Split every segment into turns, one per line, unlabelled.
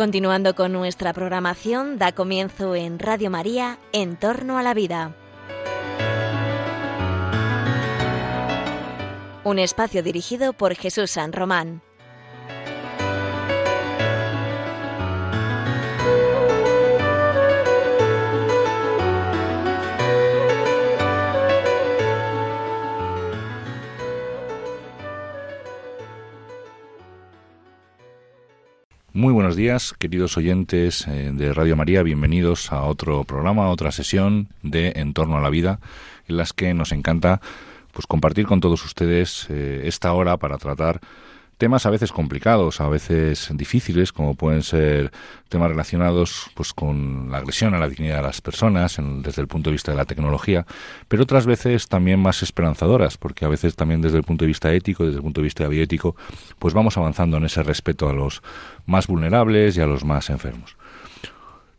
Continuando con nuestra programación, da comienzo en Radio María, En torno a la vida. Un espacio dirigido por Jesús San Román.
Muy buenos días, queridos oyentes eh, de Radio María. Bienvenidos a otro programa, a otra sesión de En torno a la vida, en las que nos encanta pues compartir con todos ustedes eh, esta hora para tratar temas a veces complicados, a veces difíciles, como pueden ser temas relacionados pues con la agresión a la dignidad de las personas desde el punto de vista de la tecnología, pero otras veces también más esperanzadoras, porque a veces también desde el punto de vista ético, desde el punto de vista bioético, pues vamos avanzando en ese respeto a los más vulnerables y a los más enfermos.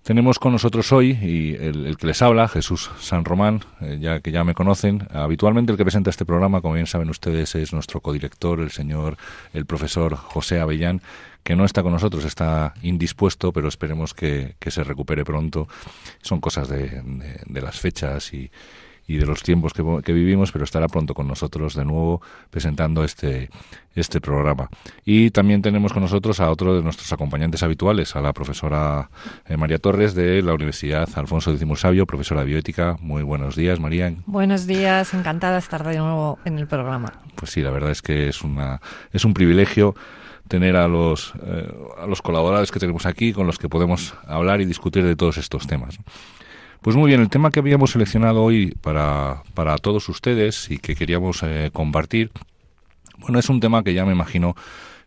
Tenemos con nosotros hoy y el, que les habla, Jesús San Román, eh, ya que ya me conocen. Habitualmente el que presenta este programa, como bien saben ustedes, es nuestro codirector, el señor, el profesor José Avellán, que no está con nosotros, está indispuesto, pero esperemos que, se recupere pronto. Son cosas de las fechas y, y de los tiempos que, vivimos, pero estará pronto con nosotros de nuevo presentando este, este programa. Y también tenemos con nosotros a otro de nuestros acompañantes habituales, a la profesora eh, María Torres de la Universidad Alfonso X Sabio, profesora de bioética. Muy buenos días, María.
Buenos días, encantada de estar de nuevo en el programa.
Pues sí, la verdad es que es, una, es un privilegio tener a los, eh, a los colaboradores que tenemos aquí con los que podemos hablar y discutir de todos estos temas. Pues muy bien, el tema que habíamos seleccionado hoy para, para todos ustedes y que queríamos eh, compartir, bueno, es un tema que ya me imagino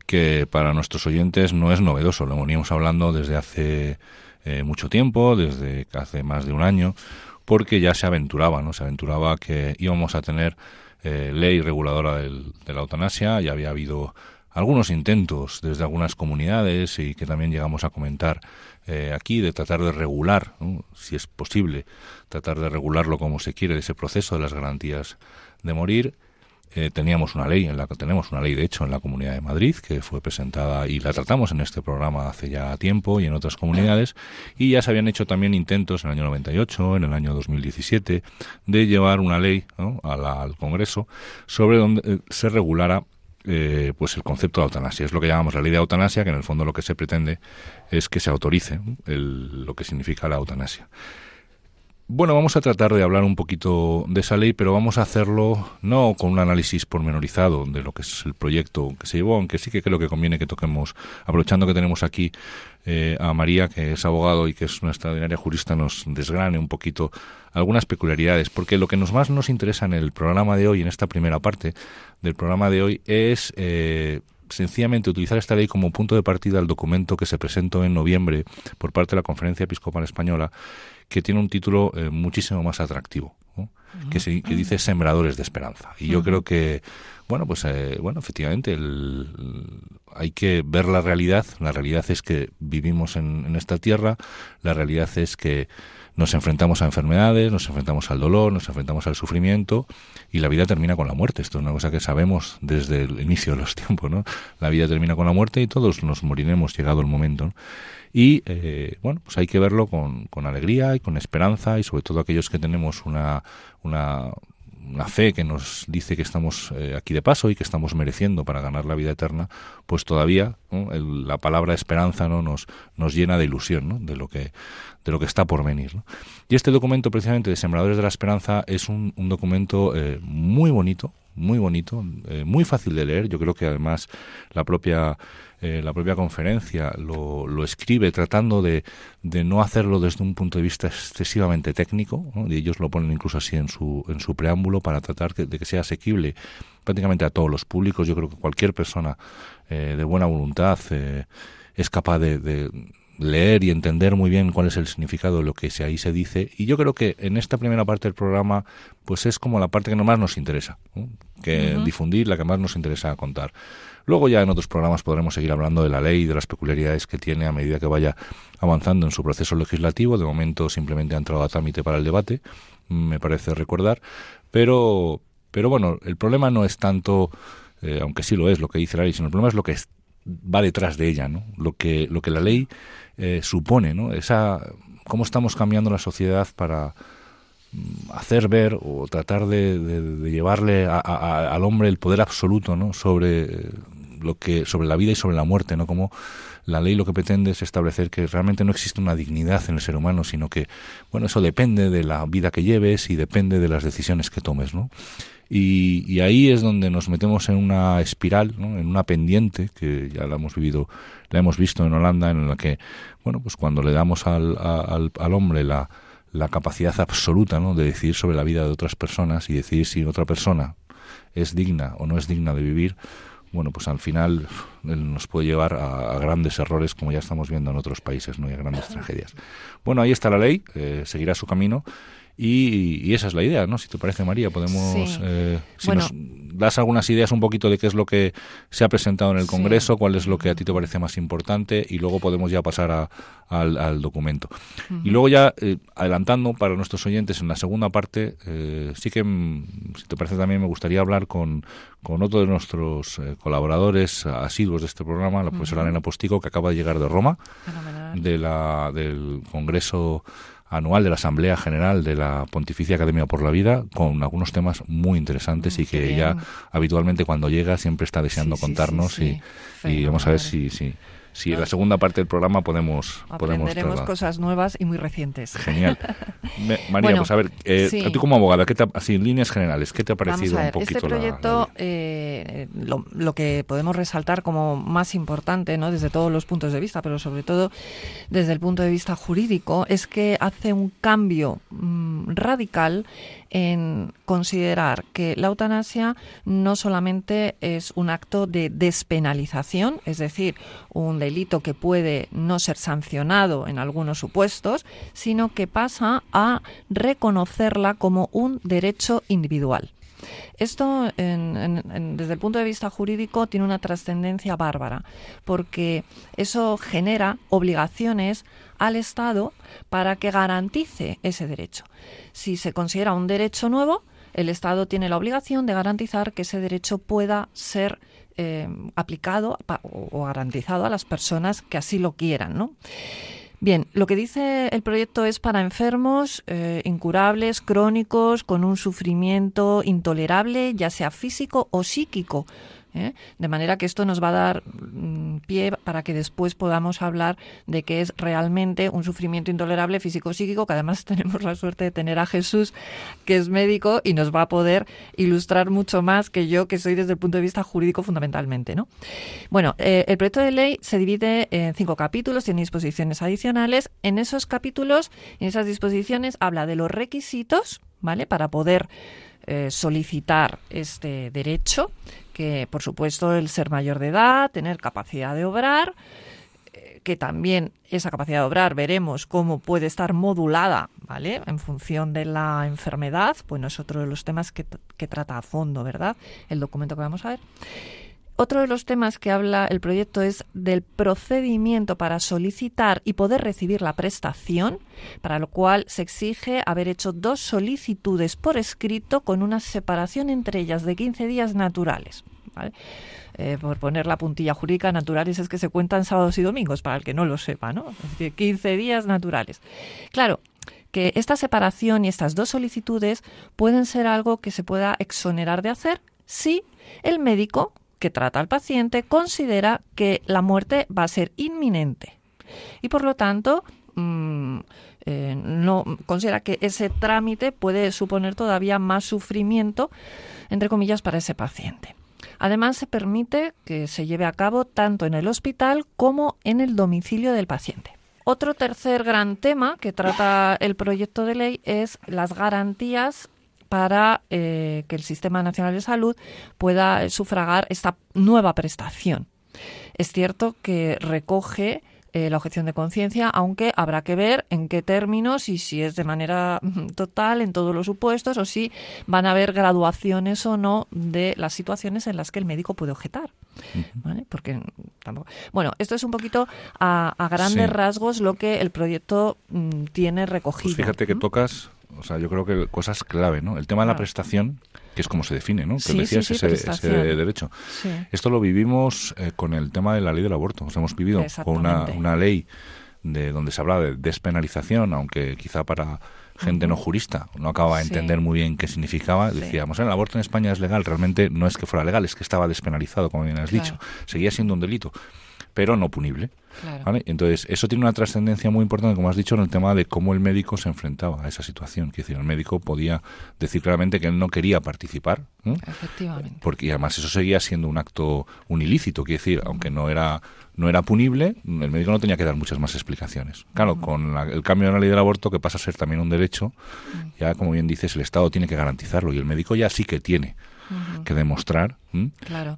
que para nuestros oyentes no es novedoso, lo veníamos hablando desde hace eh, mucho tiempo, desde hace más de un año, porque ya se aventuraba, ¿no? Se aventuraba que íbamos a tener eh, ley reguladora del, de la eutanasia, ya había habido algunos intentos desde algunas comunidades y que también llegamos a comentar eh, aquí de tratar de regular, si es posible, tratar de regularlo como se quiere, ese proceso de las garantías de morir. Eh, teníamos una ley, en la que tenemos una ley de hecho en la Comunidad de Madrid que fue presentada y la tratamos en este programa hace ya tiempo y en otras comunidades. Y ya se habían hecho también intentos en el año 98, en el año 2017 de llevar una ley al Congreso sobre donde eh, se regulara eh, pues el concepto de eutanasia. Es lo que llamamos la ley de eutanasia, que en el fondo lo que se pretende es que se autorice lo que significa la eutanasia. Bueno, vamos a tratar de hablar un poquito de esa ley, pero vamos a hacerlo no con un análisis pormenorizado de lo que es el proyecto que se llevó, aunque sí que creo que conviene que toquemos, aprovechando que tenemos aquí eh, a María, que es abogado y que es una extraordinaria jurista, nos desgrane un poquito algunas peculiaridades, porque lo que nos más nos interesa en el programa de hoy, en esta primera parte del programa de hoy, es eh, sencillamente utilizar esta ley como punto de partida al documento que se presentó en noviembre por parte de la Conferencia Episcopal Española que tiene un título eh, muchísimo más atractivo, que, se, que, dice Sembradores de Esperanza. Y yo creo que, bueno, pues, eh, bueno, efectivamente, el, hay que ver la realidad. La realidad es que vivimos en, en esta tierra, la realidad es que nos enfrentamos a enfermedades, nos enfrentamos al dolor, nos enfrentamos al sufrimiento y la vida termina con la muerte. Esto es una cosa que sabemos desde el inicio de los tiempos, ¿no? La vida termina con la muerte y todos nos moriremos llegado el momento. Y eh, bueno, pues hay que verlo con, con alegría y con esperanza y sobre todo aquellos que tenemos una, una una fe que nos dice que estamos eh, aquí de paso y que estamos mereciendo para ganar la vida eterna, pues todavía la palabra esperanza no nos, nos llena de ilusión ¿no? de lo que de lo que está por venir. Y este documento precisamente de Sembradores de la Esperanza es un, documento eh, muy bonito, muy bonito, eh, muy fácil de leer. Yo creo que además la propia eh, la propia conferencia lo, lo escribe tratando de, de, no hacerlo desde un punto de vista excesivamente técnico, y ellos lo ponen incluso así en su, en su preámbulo para tratar de que sea asequible prácticamente a todos los públicos. Yo creo que cualquier persona eh, de buena voluntad es capaz de, leer y entender muy bien cuál es el significado de lo que ahí se dice y yo creo que en esta primera parte del programa pues es como la parte que más nos interesa que difundir la que más nos interesa contar Luego ya en otros programas podremos seguir hablando de la ley y de las peculiaridades que tiene a medida que vaya avanzando en su proceso legislativo. De momento simplemente ha entrado a trámite para el debate, me parece recordar. Pero, pero bueno, el problema no es tanto, eh, aunque sí lo es lo que dice la ley, sino el problema es lo que va detrás de ella, ¿no? Lo que, lo que la ley eh, supone, ¿no? Esa, cómo estamos cambiando la sociedad para mm, hacer ver o tratar de, llevarle al hombre el poder absoluto ¿no? sobre lo que sobre la vida y sobre la muerte no como la ley lo que pretende es establecer que realmente no existe una dignidad en el ser humano sino que bueno eso depende de la vida que lleves y depende de las decisiones que tomes no y, ahí es donde nos metemos en una espiral, en una pendiente que ya la hemos vivido, la hemos visto en Holanda, en la que, bueno, pues cuando le damos al, hombre la, la capacidad absoluta ¿no? de decidir sobre la vida de otras personas y decidir si otra persona es digna o no es digna de vivir, bueno, pues al final nos puede llevar a, grandes errores como ya estamos viendo en otros países, ¿no? y a grandes tragedias. Bueno, ahí está la ley, eh, seguirá su camino y, esa es la idea, ¿no? Si te parece, María, podemos... Eh, si nos das algunas ideas un poquito de qué es lo que se ha presentado en el Congreso, cuál es lo que a ti te parece más importante y luego podemos ya pasar al, documento. Y luego ya, eh, adelantando para nuestros oyentes en la segunda parte, eh, sí que, mm, si te parece también, me gustaría hablar con, con otro de nuestros colaboradores asiduos de este programa, la profesora Elena Postigo, que acaba de llegar de Roma, de la, del Congreso anual de la Asamblea General de la Pontificia Academia por la Vida con algunos temas muy interesantes y que ella habitualmente cuando llega siempre está deseando contarnos y, y, vamos a ver si, si, si en la segunda parte del programa podemos
aprenderemos cosas nuevas y muy recientes.
Genial. María, pues a ver, eh, tú como abogada, ¿qué te, así en líneas generales, ¿qué te ha parecido un poquito
este proyecto? Eh, lo, lo, que podemos resaltar como más importante, no, desde todos los puntos de vista, pero sobre todo desde el punto de vista jurídico, es que hace un cambio mm, radical en considerar que la eutanasia no solamente es un acto de despenalización, es decir, un delito que puede no ser sancionado en algunos supuestos, sino que pasa a reconocerla como un derecho individual. Esto, desde el punto de vista jurídico, tiene una trascendencia bárbara, porque eso genera obligaciones al Estado para que garantice ese derecho. Si se considera un derecho nuevo, el Estado tiene la obligación de garantizar que ese derecho pueda ser eh, aplicado o garantizado a las personas que así lo quieran, ¿no? Bien, lo que dice el proyecto es para enfermos eh, incurables, crónicos, con un sufrimiento intolerable, ya sea físico o psíquico, ¿eh? De manera que esto nos va a dar mm, pie para que después podamos hablar de que es realmente un sufrimiento intolerable físico-psíquico, que además tenemos la suerte de tener a Jesús, que es médico y nos va a poder ilustrar mucho más que yo, que soy desde el punto de vista jurídico fundamentalmente. ¿no? Bueno, eh, el proyecto de ley se divide en cinco capítulos, tiene disposiciones adicionales. En esos capítulos, en esas disposiciones, habla de los requisitos, ¿vale? Para poder eh, solicitar este derecho, que por supuesto el ser mayor de edad, tener capacidad de obrar, eh, que también esa capacidad de obrar veremos cómo puede estar modulada, ¿vale? En función de la enfermedad, pues es otro de los temas que, que trata a fondo, ¿verdad? El documento que vamos a ver. Otro de los temas que habla el proyecto es del procedimiento para solicitar y poder recibir la prestación, para lo cual se exige haber hecho dos solicitudes por escrito con una separación entre ellas de 15 días naturales. Eh, por poner la puntilla jurídica, naturales es que se cuentan sábados y domingos, para el que no lo sepa, ¿no? Es decir, 15 días naturales. Claro, que esta separación y estas dos solicitudes pueden ser algo que se pueda exonerar de hacer si el médico que trata al paciente considera que la muerte va a ser inminente y por lo tanto mm, eh, no considera que ese trámite puede suponer todavía más sufrimiento entre comillas para ese paciente. Además, se permite que se lleve a cabo tanto en el hospital como en el domicilio del paciente. Otro tercer gran tema que trata el proyecto de ley es las garantías para eh, que el Sistema Nacional de Salud pueda sufragar esta nueva prestación. Es cierto que recoge eh, la objeción de conciencia, aunque habrá que ver en qué términos y si es de manera total en todos los supuestos o si van a haber graduaciones o no de las situaciones en las que el médico puede objetar. Porque Bueno, esto es un poquito a, grandes rasgos lo que el proyecto mm, tiene recogido.
Pues fíjate que tocas o sea, yo creo que cosas clave, ¿no? El tema de la prestación, que es como se define, ¿no? Que decías ese, derecho. Esto lo vivimos eh, con el tema de la ley del aborto. Sea, hemos vivido con una, una ley de donde se hablaba de despenalización, aunque quizá para gente no jurista no acababa de entender muy bien qué significaba. Decíamos, el aborto en España es legal. Realmente no es que fuera legal, es que estaba despenalizado, como bien has dicho. Seguía siendo un delito, pero no punible. Entonces, eso tiene una trascendencia muy importante, como has dicho, en el tema de cómo el médico se enfrentaba a esa situación. Es decir, el médico podía decir claramente que él no quería participar.
Efectivamente.
Porque además eso seguía siendo un acto, un ilícito. Quiere decir, aunque no era no era punible, el médico no tenía que dar muchas más explicaciones. Claro, con el cambio de la ley del aborto, que pasa a ser también un derecho, ya como bien dices, el Estado tiene que garantizarlo y el médico ya sí que tiene que demostrar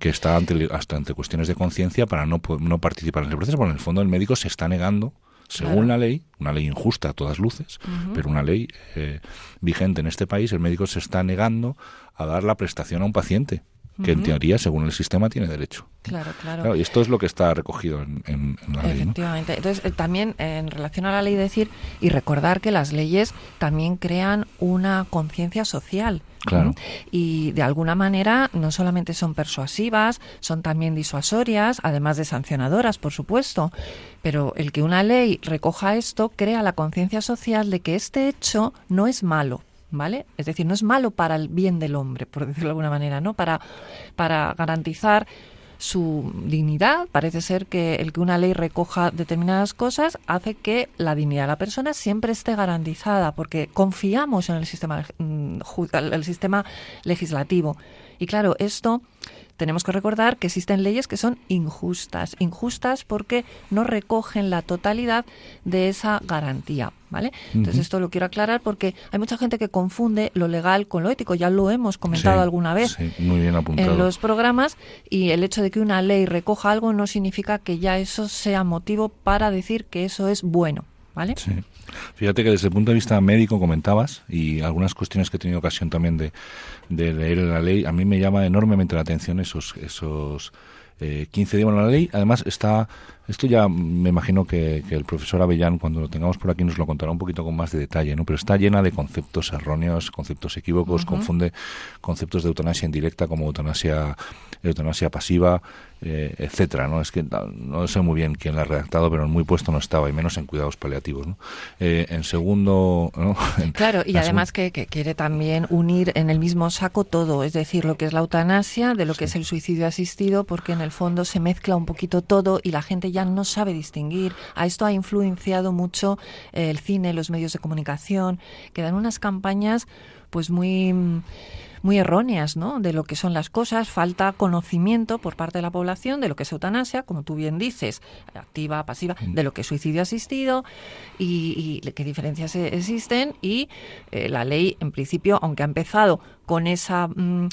que está ante, hasta ante cuestiones de conciencia para no, no participar en ese proceso, porque en el fondo el médico se está negando según la ley, una ley injusta a todas luces, pero una ley eh, vigente en este país, el médico se está negando a dar la prestación a un paciente que en teoría, según el sistema, tiene derecho.
Claro, claro.
y esto es lo que está recogido en, la
ley. Efectivamente. Entonces, eh, también en relación a la ley, decir y recordar que las leyes también crean una conciencia social.
Claro.
Y de alguna manera no solamente son persuasivas, son también disuasorias, además de sancionadoras, por supuesto. Pero el que una ley recoja esto crea la conciencia social de que este hecho no es malo. ¿Vale? Es decir, no es malo para el bien del hombre, por decirlo de alguna manera, ¿no? Para, para garantizar su dignidad. Parece ser que el que una ley recoja determinadas cosas hace que la dignidad de la persona siempre esté garantizada, porque confiamos en el sistema, mm, el sistema legislativo. Y claro, esto tenemos que recordar que existen leyes que son injustas, injustas porque no recogen la totalidad de esa garantía, ¿vale? Entonces esto lo quiero aclarar porque hay mucha gente que confunde lo legal con lo ético, ya lo hemos comentado alguna vez en los programas y el hecho de que una ley recoja algo no significa que ya eso sea motivo para decir que eso es bueno, ¿vale?
Sí. Fíjate que desde el punto de vista médico comentabas y algunas cuestiones que he tenido ocasión también de, de leer en la ley, a mí me llama enormemente la atención esos, esos eh, 15 días. en la ley, además, está esto ya me imagino que, el profesor Avellán, cuando lo tengamos por aquí, nos lo contará un poquito con más de detalle, ¿no? Pero está llena de conceptos erróneos, conceptos equívocos, confunde conceptos de eutanasia indirecta como eutanasia, eutanasia pasiva, eh, etcétera, ¿no? Es que no, sé muy bien quién la ha redactado, pero en muy puesto no estaba, y menos en cuidados paliativos, ¿no? Eh, en segundo...
claro, y además que, quiere también unir en el mismo saco todo, es decir, lo que es la eutanasia, de lo que es el suicidio asistido, porque en el fondo se mezcla un poquito todo y la gente ya no sabe distinguir. A esto ha influenciado mucho eh, el cine, los medios de comunicación, que dan unas campañas pues muy muy erróneas ¿no? de lo que son las cosas, falta conocimiento por parte de la población de lo que es eutanasia, como tú bien dices, activa, pasiva, mm. de lo que es suicidio asistido y, qué diferencias e, existen y eh, la ley, en principio, aunque ha empezado con esa mm,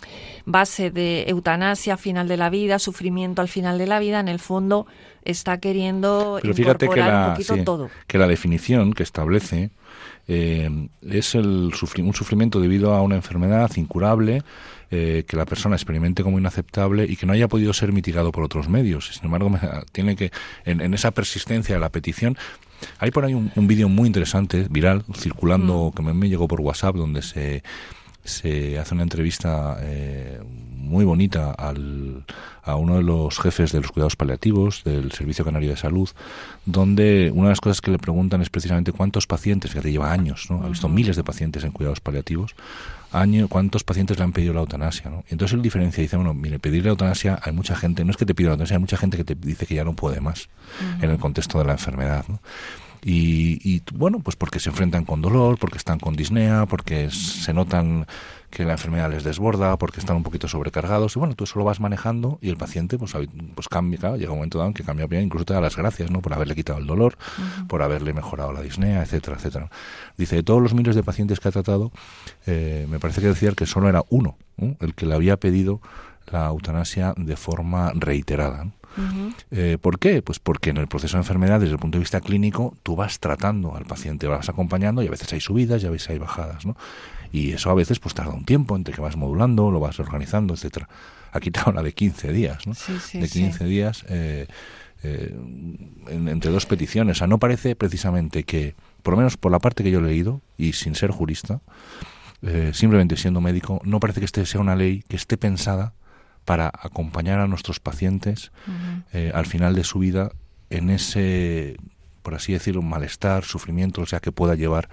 base de eutanasia final de la vida, sufrimiento al final de la vida, en el fondo está queriendo
Pero fíjate que la, un poquito todo. Que la definición que establece eh, es el un sufrimiento debido a una enfermedad incurable eh, que la persona experimente como inaceptable y que no haya podido ser mitigado por otros medios. Sin embargo, tiene que, en, esa persistencia de la petición, hay por ahí un, vídeo muy interesante, viral, circulando, mm. que me, me, llegó por WhatsApp, donde se, se hace una entrevista eh, muy bonita al, a uno de los jefes de los cuidados paliativos del Servicio Canario de Salud, donde una de las cosas que le preguntan es precisamente cuántos pacientes, fíjate, lleva años, ¿no? ha visto miles de pacientes en cuidados paliativos, año, cuántos pacientes le han pedido la eutanasia. ¿no? Y entonces él diferencia y dice, bueno, mire, pedir la eutanasia hay mucha gente, no es que te pida la eutanasia, hay mucha gente que te dice que ya no puede más en el contexto de la enfermedad. ¿no? Y, y, bueno, pues porque se enfrentan con dolor, porque están con disnea, porque se notan que la enfermedad les desborda, porque están un poquito sobrecargados. Y bueno, tú eso lo vas manejando y el paciente pues, pues cambia, llega un momento dado en que cambia bien, incluso te da las gracias ¿no? por haberle quitado el dolor, por haberle mejorado la disnea, etcétera, etcétera. Dice, de todos los miles de pacientes que ha tratado, eh, me parece que decía que solo era uno el que le había pedido la eutanasia de forma reiterada. Eh, ¿Por qué? Pues porque en el proceso de enfermedad, desde el punto de vista clínico, tú vas tratando al paciente, vas acompañando y a veces hay subidas y a veces hay bajadas, ¿no? Y eso a veces pues tarda un tiempo entre que vas modulando, lo vas organizando, etcétera. Aquí te habla de 15 días, ¿no? de 15 días eh, eh, entre dos peticiones. O sea, no parece precisamente que, por lo menos por la parte que yo he leído, y sin ser jurista, simplemente siendo médico, no parece que este sea una ley que esté pensada para acompañar a nuestros pacientes al final de su vida en ese por así decirlo, malestar, sufrimiento, o sea, que pueda llevar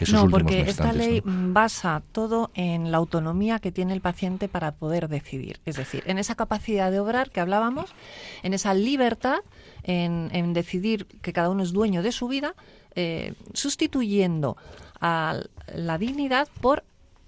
esos
no,
últimos
porque esta ley
¿no?
basa todo en la autonomía que tiene el paciente para poder decidir. Es decir, en esa capacidad de obrar que hablábamos, en esa libertad, en, en decidir que cada uno es dueño de su vida, eh, sustituyendo a la dignidad por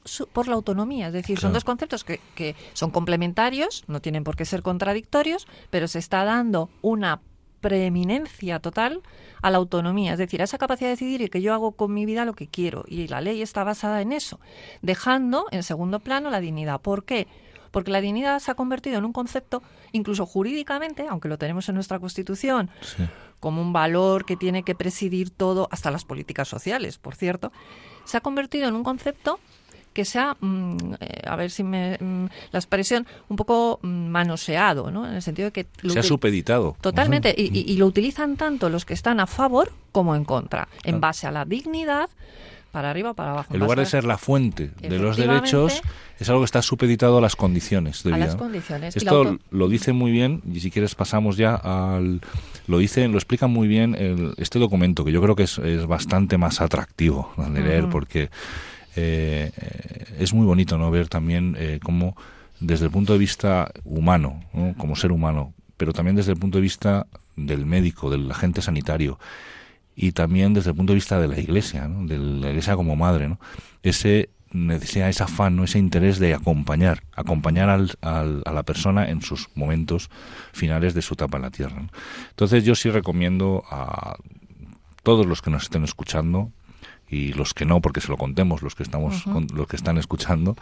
su- por la autonomía. Es decir, son dos conceptos que, que son complementarios, no tienen por qué ser contradictorios, pero se está dando una preeminencia total a la autonomía, es decir, a esa capacidad de decidir y que yo hago con mi vida lo que quiero. Y la ley está basada en eso, dejando en segundo plano la dignidad. ¿Por qué? Porque la dignidad se ha convertido en un concepto, incluso jurídicamente, aunque lo tenemos en nuestra Constitución,
Sí.
como un valor que tiene que presidir todo, hasta las políticas sociales, por cierto, se ha convertido en un concepto que se ha, mm, eh, a ver si me, mm, la expresión, un poco mm, manoseado, ¿no? En el sentido de que... lo
Se ha supeditado.
Totalmente, y, y- y lo utilizan tanto los que están a favor como en contra, en base a la dignidad, para arriba para abajo.
En lugar de ser la fuente de los derechos, es algo que está supeditado a las condiciones de
A
vida.
las condiciones. La
Esto lo dice muy bien, y si quieres pasamos ya al... Lo dice, lo explica muy bien el- este documento, que yo creo que es, es bastante más atractivo de leer, porque eh, es muy bonito no ver también eh, cómo desde el punto de vista humano, ¿no? como ser humano, pero también desde el punto de vista del médico, del agente sanitario, y también desde el punto de vista de la iglesia, ¿no? de la iglesia como madre, ese necesidad, ese afán, ese interés de acompañar, acompañar al, al- a la persona en sus momentos finales de su etapa en la tierra. Entonces yo sí recomiendo a todos los que nos estén escuchando y los que no, porque se lo contemos, los que estamos, con- los que están escuchando,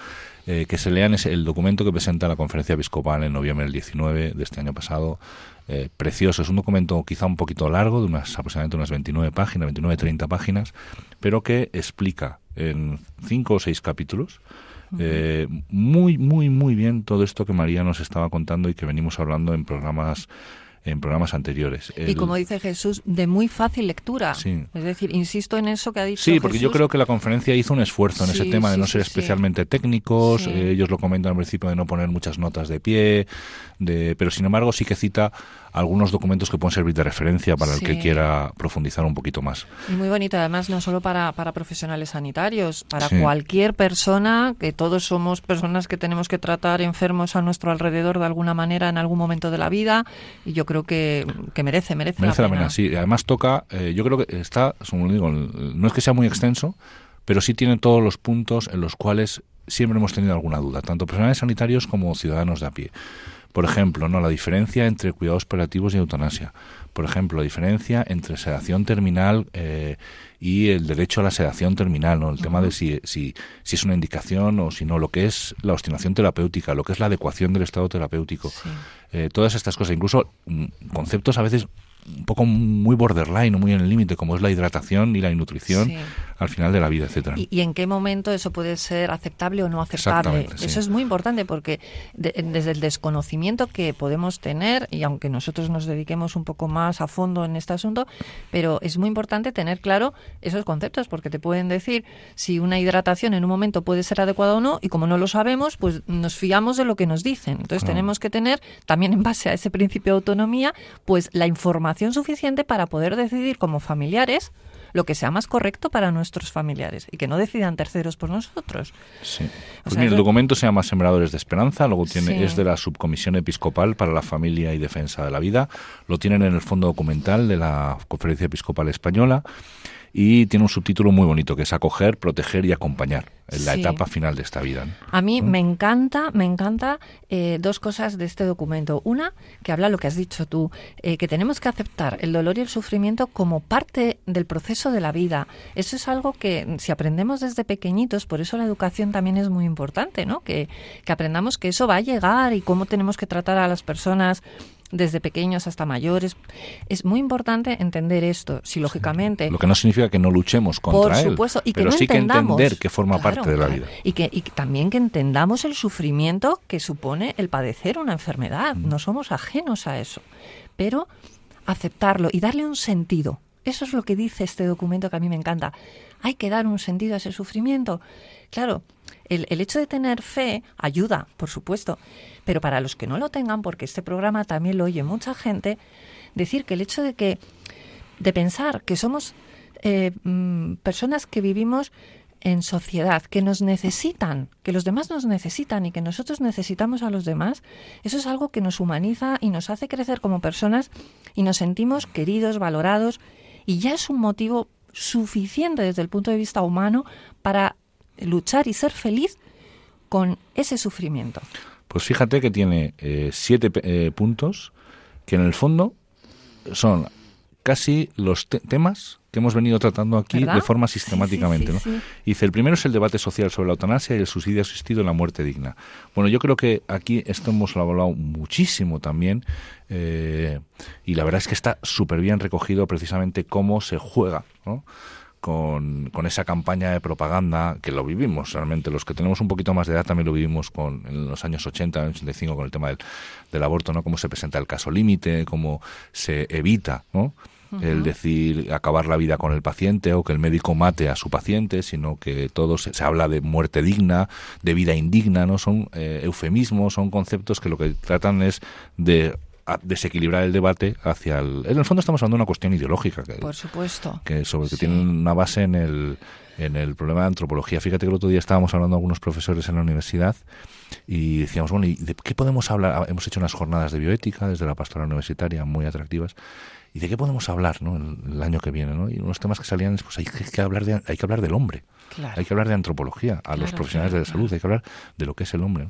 eh, que se lean ese- el documento que presenta la Conferencia Episcopal en noviembre del 19 de este año pasado. Eh, precioso, es un documento quizá un poquito largo, de unas aproximadamente unas 29 páginas, 29-30 páginas, pero que explica en cinco o seis capítulos eh, muy, muy, muy bien todo esto que María nos estaba contando y que venimos hablando en programas en programas anteriores.
Y
El-
como dice Jesús, de muy fácil lectura.
Sí.
Es decir, insisto en eso que ha dicho
Sí, porque yo
Jesús.
creo que la conferencia hizo un esfuerzo en ese
Sí,
tema de no ser especialmente técnicos. Eh, ellos lo comentan al principio de no poner muchas notas de pie, de, pero sin embargo sí que cita algunos documentos que pueden servir de referencia para el que quiera profundizar un poquito más.
Y muy bonito, además, no solo para, para profesionales sanitarios, para
Sí.
cualquier persona, que todos somos personas que tenemos que tratar enfermos a nuestro alrededor de alguna manera en algún momento de la vida, y yo creo que, que merece, merece,
Merece la
pena.
pena, sí. Además toca, eh, yo creo que está, como digo, no es que sea muy extenso, pero sí tiene todos los puntos en los cuales siempre hemos tenido alguna duda, tanto profesionales sanitarios como ciudadanos de a pie. Por ejemplo, no la diferencia entre cuidados paliativos y eutanasia. Por ejemplo, la diferencia entre sedación terminal eh, y el derecho a la sedación terminal, ¿no? El tema de si, si, si es una indicación o si no, lo que es la obstinación terapéutica, lo que es la adecuación del estado terapéutico.
Sí.
Eh, todas estas cosas, incluso mm, conceptos a veces un poco muy borderline o muy en el límite, como es la hidratación y la nutrición
Sí.
Al final de la vida, etcétera.
Y, y en qué momento eso puede ser aceptable o no aceptable.
Sí.
Eso es muy importante porque de- desde el desconocimiento que podemos tener, y aunque nosotros nos dediquemos un poco más a fondo en este asunto, pero es muy importante tener claro esos conceptos porque te pueden decir si una hidratación en un momento puede ser adecuada o no y como no lo sabemos, pues nos fiamos de lo que nos dicen. Entonces tenemos que tener, también en base a ese principio de autonomía, pues la información suficiente para poder decidir como familiares lo que sea más correcto para nuestros familiares y que no decidan terceros por nosotros.
Sí. Pues
sea,
mira, el documento se llama Sembradores de Esperanza, luego tiene,
Sí.
es de la Subcomisión Episcopal para la Familia y Defensa de la Vida, lo tienen en el fondo documental de la Conferencia Episcopal Española y tiene un subtítulo muy bonito que es acoger, proteger y acompañar en la
Sí.
etapa final de esta vida. ¿no?
A mí me encanta, me encanta eh, dos cosas de este documento. Una, que habla lo que has dicho tú, eh, que tenemos que aceptar el dolor y el sufrimiento como parte del proceso de la vida. Eso es algo que si aprendemos desde pequeñitos, por eso la educación también es muy importante, ¿no? Que, que aprendamos que eso va a llegar y cómo tenemos que tratar a las personas desde pequeños hasta mayores. Es muy importante entender esto, si lógicamente
Lo que no significa que no luchemos contra
por
él,
supuesto, y que
pero
no
sí que entender que forma
Claro,
parte de la vida.
Y que, y que también que entendamos el sufrimiento que supone el padecer una enfermedad.
Mm.
No somos ajenos a eso. Pero aceptarlo y darle un sentido. Eso es lo que dice este documento que a mí me encanta. Hay que dar un sentido a ese sufrimiento. Claro, el, el hecho de tener fe ayuda, por supuesto, pero para los que no lo tengan, porque este programa también lo oye mucha gente, decir que el hecho de que de pensar que somos eh, mm, personas que vivimos en sociedad, que nos necesitan, que los demás nos necesitan y que nosotros necesitamos a los demás, eso es algo que nos humaniza y nos hace crecer como personas y nos sentimos queridos, valorados y ya es un motivo suficiente desde el punto de vista humano para luchar y ser feliz con ese sufrimiento.
Pues fíjate que tiene eh, siete eh, puntos que en el fondo son casi los temas que hemos venido tratando aquí de forma sistemáticamente. Dice, el primero es el debate social sobre la eutanasia y el suicidio asistido en la muerte digna. Bueno, yo creo que aquí esto hemos hablado muchísimo también eh, y la verdad es que está súper bien recogido precisamente cómo se juega, Con, con, esa campaña de propaganda que lo vivimos realmente. Los que tenemos un poquito más de edad también lo vivimos con, en los años 80, 85 con el tema del, del aborto, ¿no? Cómo se presenta el caso límite, cómo se evita, ¿no? el decir acabar la vida con el paciente o que el médico mate a su paciente, sino que todo se, habla de muerte digna, de vida indigna, ¿no? Son eh, eufemismos, son conceptos que lo que tratan es de desequilibrar el debate hacia el... En el fondo estamos hablando de una cuestión ideológica. Que,
Por supuesto.
Que sobre que tiene una base en el, en el problema de antropología. Fíjate que el otro día estábamos hablando algunos profesores en la universidad y decíamos, bueno, ¿y de qué podemos hablar? Hemos hecho unas jornadas de bioética desde la pastora universitaria muy atractivas ¿Y de qué podemos hablar ¿no? el, año que viene? ¿no? Y unos temas que salían pues hay que, hablar, de, hay que hablar del hombre, hay que hablar de antropología, a los profesionales de la salud, hay que hablar de lo que es el hombre.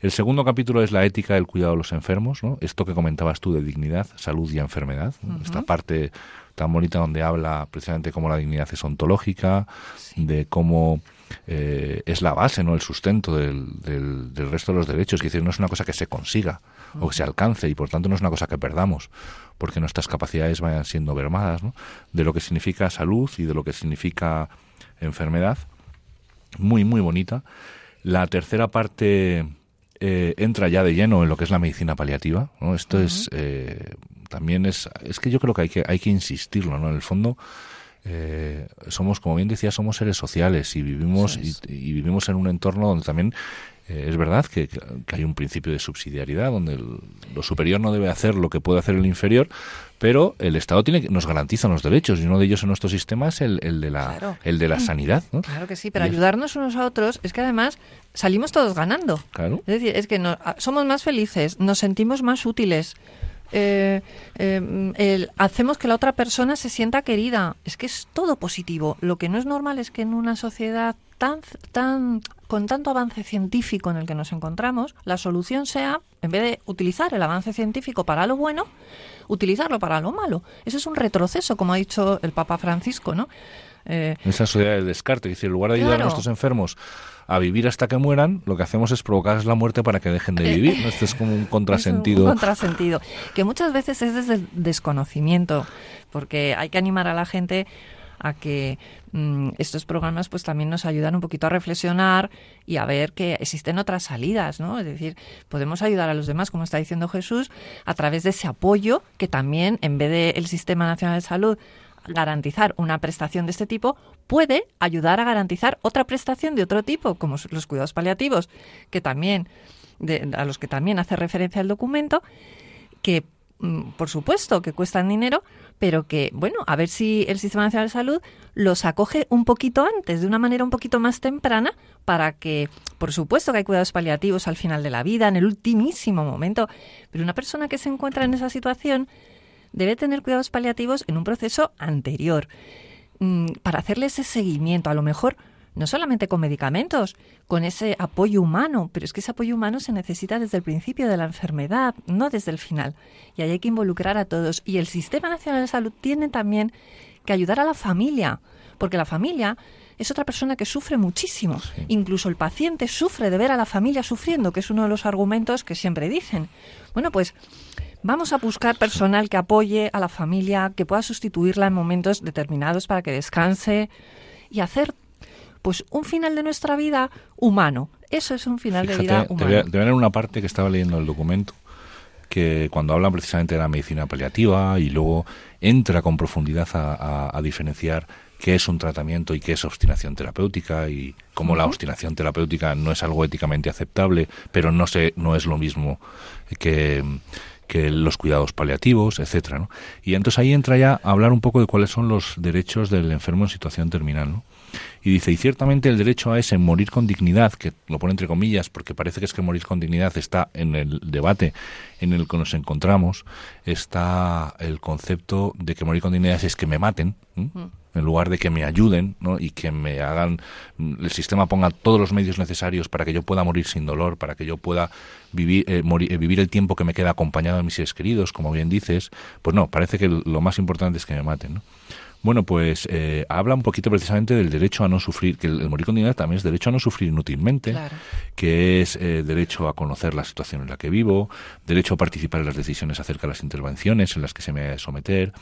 El segundo capítulo es la ética del cuidado de los enfermos, ¿no? esto que comentabas tú de dignidad, salud y enfermedad, esta parte tan bonita donde habla precisamente cómo la dignidad es ontológica, de cómo eh, es la base, no el sustento del, del, resto de los derechos, es decir, no es una cosa que se consiga o que se alcance y por tanto no es una cosa que perdamos porque nuestras capacidades vayan siendo mermadas, ¿no? de lo que significa salud y de lo que significa enfermedad. Muy, muy bonita. La tercera parte eh, entra ya de lleno en lo que es la medicina paliativa. ¿no? Esto es eh, también es es que yo creo que hay que hay que insistirlo, ¿no? En el fondo eh, somos, como bien decía, somos seres sociales y vivimos y, vivimos en un entorno donde también eh, es verdad que, hay un principio de subsidiariedad donde lo superior no debe hacer lo que puede hacer el inferior, pero el Estado tiene nos garantiza los derechos y uno de ellos en nuestro sistema es el, el de la el de la sanidad.
Claro que sí, pero ayudarnos unos a otros es que además salimos todos ganando.
Claro.
Es decir, es que somos más felices, nos sentimos más útiles. Eh, eh, hacemos que la otra persona se sienta querida. Es que es todo positivo. Lo que no es normal es que en una sociedad tan, tan, con tanto avance científico en el que nos encontramos, la solución sea, en vez de utilizar el avance científico para lo bueno, utilizarlo para lo malo. Eso es un retroceso, como ha dicho el Papa Francisco, ¿no?
Eh, Esa sociedad del descarte, es decir, en lugar de ayudar a nuestros enfermos a vivir hasta que mueran, lo que hacemos es provocarles la muerte para que dejen de vivir. Esto es como un contrasentido.
un contrasentido, que muchas veces es desde el desconocimiento, porque hay que animar a la gente a que mm, estos programas pues también nos ayudan un poquito a reflexionar y a ver que existen otras salidas, ¿no? Es decir, podemos ayudar a los demás, como está diciendo Jesús, a través de ese apoyo que también, en vez del Sistema Nacional de Salud, garantizar una prestación de este tipo, puede ayudar a garantizar otra prestación de otro tipo, como los cuidados paliativos, que también a los que también hace referencia el documento, que por supuesto que cuestan dinero, pero que, bueno, a ver si el Sistema Nacional de Salud los acoge un poquito antes, de una manera un poquito más temprana, para que, por supuesto que hay cuidados paliativos al final de la vida, en el ultimísimo momento, pero una persona que se encuentra en esa situación debe tener cuidados paliativos en un proceso anterior, mm, para hacerle ese seguimiento, a lo mejor no solamente con medicamentos, con ese apoyo humano, pero es que ese apoyo humano se necesita desde el principio de la enfermedad, no desde el final. Y ahí hay que involucrar a todos. Y el Sistema Nacional de Salud tiene también que ayudar a la familia, porque la familia es otra persona que sufre muchísimo. Incluso el paciente sufre de ver a la familia sufriendo, que es uno de los argumentos que siempre dicen. Bueno, pues vamos a buscar personal que apoye a la familia, que pueda sustituirla en momentos determinados para que descanse y hacer pues un final de nuestra vida humano. Eso es un final de vida humano.
Te voy, a, una parte que estaba leyendo el documento que cuando hablan precisamente de la medicina paliativa y luego entra con profundidad a, diferenciar qué es un tratamiento y qué es obstinación terapéutica y cómo la obstinación terapéutica no es algo éticamente aceptable, pero no sé, no es lo mismo que que los cuidados paliativos, etcétera, ¿no? Y entonces ahí entra ya a hablar un poco de cuáles son los derechos del enfermo en situación terminal, ¿no? Y dice, y ciertamente el derecho a ese morir con dignidad, que lo pone entre comillas, porque parece que es que morir con dignidad está en el debate en el que nos encontramos, está el concepto de que morir con dignidad es que me maten, en lugar de que me ayuden ¿no? y que me hagan, el sistema ponga todos los medios necesarios para que yo pueda morir sin dolor, para que yo pueda vivir, eh, morir, eh, vivir el tiempo que me queda acompañado de mis seres queridos, como bien dices, pues no, parece que lo más importante es que me maten. ¿no? Bueno, pues eh, habla un poquito precisamente del derecho a no sufrir, que el, morir con dignidad también es derecho a no sufrir inútilmente, que es eh, derecho a conocer la situación en la que vivo, derecho a participar en las decisiones acerca de las intervenciones en las que se me ha someter,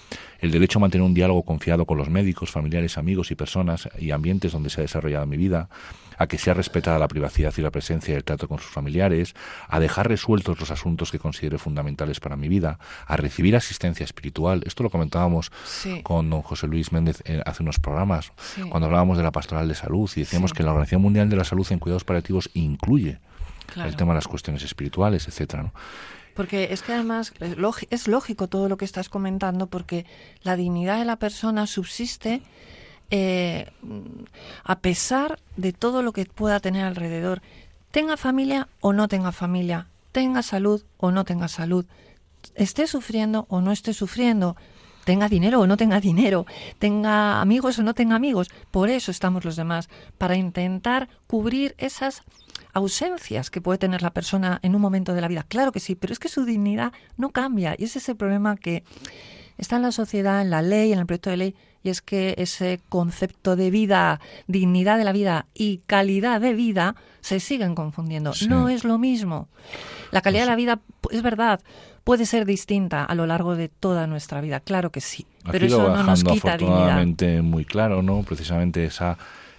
el derecho a mantener un diálogo confiado con los médicos, familiares, amigos y personas y ambientes donde se ha desarrollado mi vida, a que sea respetada la privacidad y la presencia y el trato con sus familiares, a dejar resueltos los asuntos que considere fundamentales para mi vida, a recibir asistencia espiritual. Esto lo comentábamos con don José Luis Méndez eh, hace unos programas, cuando hablábamos de la pastoral de salud y decíamos que la Organización Mundial de la Salud en cuidados paliativos incluye el tema de las cuestiones espirituales, etcétera,
Porque es que además es lógico todo lo que estás comentando, porque la dignidad de la persona subsiste eh, a pesar de todo lo que pueda tener alrededor, tenga familia o no tenga familia, tenga salud o no tenga salud, esté sufriendo o no esté sufriendo, tenga dinero o no tenga dinero, tenga amigos o no tenga amigos. Por eso estamos los demás, para intentar cubrir esas ausencias que puede tener la persona en un momento de la vida. Claro que sí, pero es que su dignidad no cambia y ese es el problema que está en la sociedad, en la ley, en el proyecto de ley, y es que ese concepto de vida, dignidad de la vida y calidad de vida se siguen confundiendo. No es lo mismo. La calidad de la vida, es verdad, puede ser distinta a lo largo de toda nuestra vida, claro que sí, pero eso no nos quita
afortunadamente muy claro, ¿no? Precisamente esa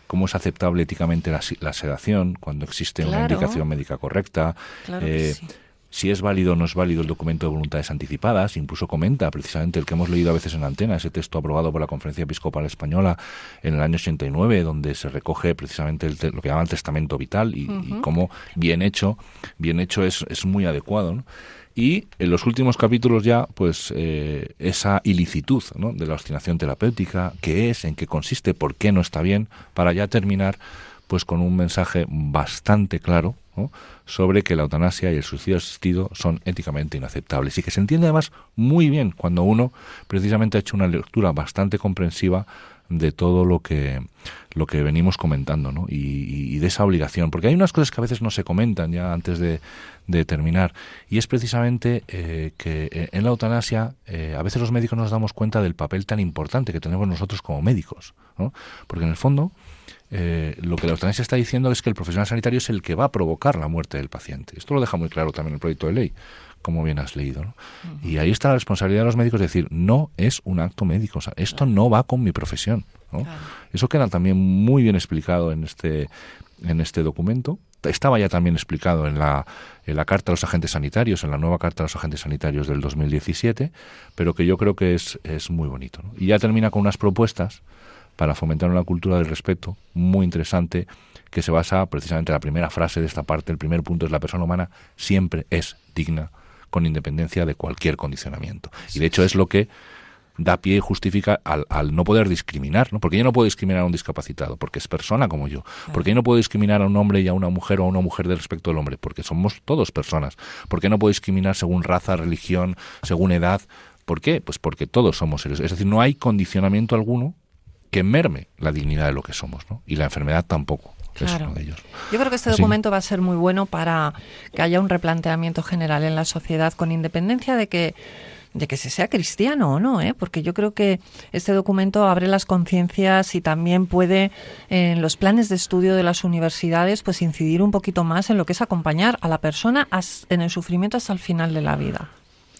cómo es aceptable éticamente la, sedación cuando existe una indicación médica correcta.
Claro que eh, sí
si es válido o no es válido el documento de voluntades anticipadas, incluso comenta precisamente el que hemos leído a veces en antena, ese texto aprobado por la Conferencia Episcopal Española en el año 89, donde se recoge precisamente lo que llaman testamento vital y, cómo bien hecho, bien hecho es, es muy adecuado. Y en los últimos capítulos ya, pues eh, esa ilicitud de la obstinación terapéutica, qué es, en qué consiste, por qué no está bien, para ya terminar pues con un mensaje bastante claro sobre que la eutanasia y el suicidio asistido son éticamente inaceptables y que se entiende además muy bien cuando uno precisamente ha hecho una lectura bastante comprensiva de todo lo que lo que venimos comentando ¿no? y, de esa obligación porque hay unas cosas que a veces no se comentan ya antes de, terminar y es precisamente eh, que en la eutanasia eh, a veces los médicos nos damos cuenta del papel tan importante que tenemos nosotros como médicos ¿no? porque en el fondo eh, lo que la eutanasia está diciendo es que el profesional sanitario es el que va a provocar la muerte del paciente. Esto lo deja muy claro también el proyecto de ley, como bien has leído. Y ahí está la responsabilidad de los médicos de decir, no es un acto médico, esto no va con mi profesión. Eso queda también muy bien explicado en este, en este documento. Estaba ya también explicado en la, en la Carta a los Agentes Sanitarios, en la nueva Carta a los Agentes Sanitarios del 2017, pero que yo creo que es, es muy bonito. Y ya termina con unas propuestas para fomentar una cultura del respeto muy interesante que se basa precisamente en la primera frase de esta parte, el primer punto es la persona humana siempre es digna con independencia de cualquier condicionamiento. Y de hecho es lo que da pie y justifica al, al, no poder discriminar, ¿no? Porque yo no puedo discriminar a un discapacitado, porque es persona como yo. Porque yo no puedo discriminar a un hombre y a una mujer o a una mujer de respecto al hombre, porque somos todos personas. Porque no puedo discriminar según raza, religión, según edad. ¿Por qué? Pues porque todos somos seres. Es decir, no hay condicionamiento alguno que merme la dignidad de lo que somos, ¿no? Y la enfermedad tampoco.
Claro. de ellos. Yo creo que este documento va a ser muy bueno para que haya un replanteamiento general en la sociedad con independencia de que de que se sea cristiano o no, ¿eh? porque yo creo que este documento abre las conciencias y también puede en los planes de estudio de las universidades pues incidir un poquito más en lo que es acompañar a la persona en el sufrimiento hasta el final de la vida.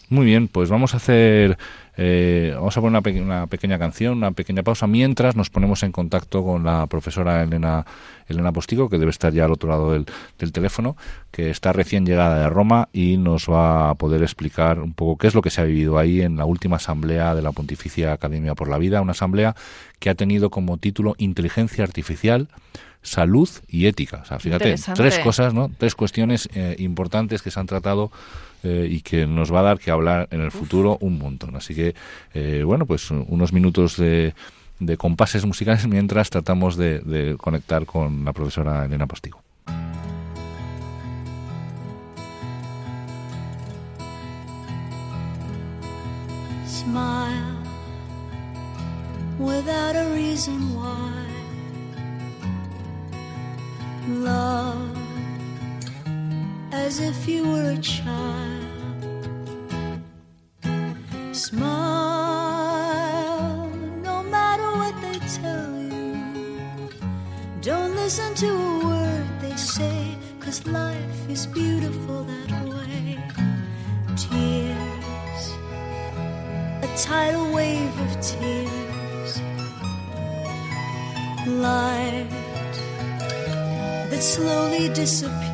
Muy bien, pues vamos a hacer Eh, vamos a poner una, pequeña canción, una pequeña pausa, mientras nos ponemos en contacto con la profesora Elena, Elena Postigo, que debe estar ya al otro lado del, del teléfono, que está recién llegada de Roma y nos va a poder explicar un poco qué es lo que se ha vivido ahí en la última asamblea de la Pontificia Academia por la Vida, una asamblea que ha tenido como título Inteligencia Artificial, salud y ética. O sea, fíjate, tres cosas, ¿no? Tres cuestiones eh, importantes que se han tratado eh, y que nos va a dar que hablar en el futuro un montón. Así que, eh, bueno, pues unos minutos de, de compases musicales mientras tratamos de, de conectar con la profesora Elena Postigo. Smile without a reason why. Love as if you were a child. Smile no matter what they tell you. Don't listen to a word they say, cause life is beautiful that way. Tears, a tidal wave of tears. Light that slowly disappears.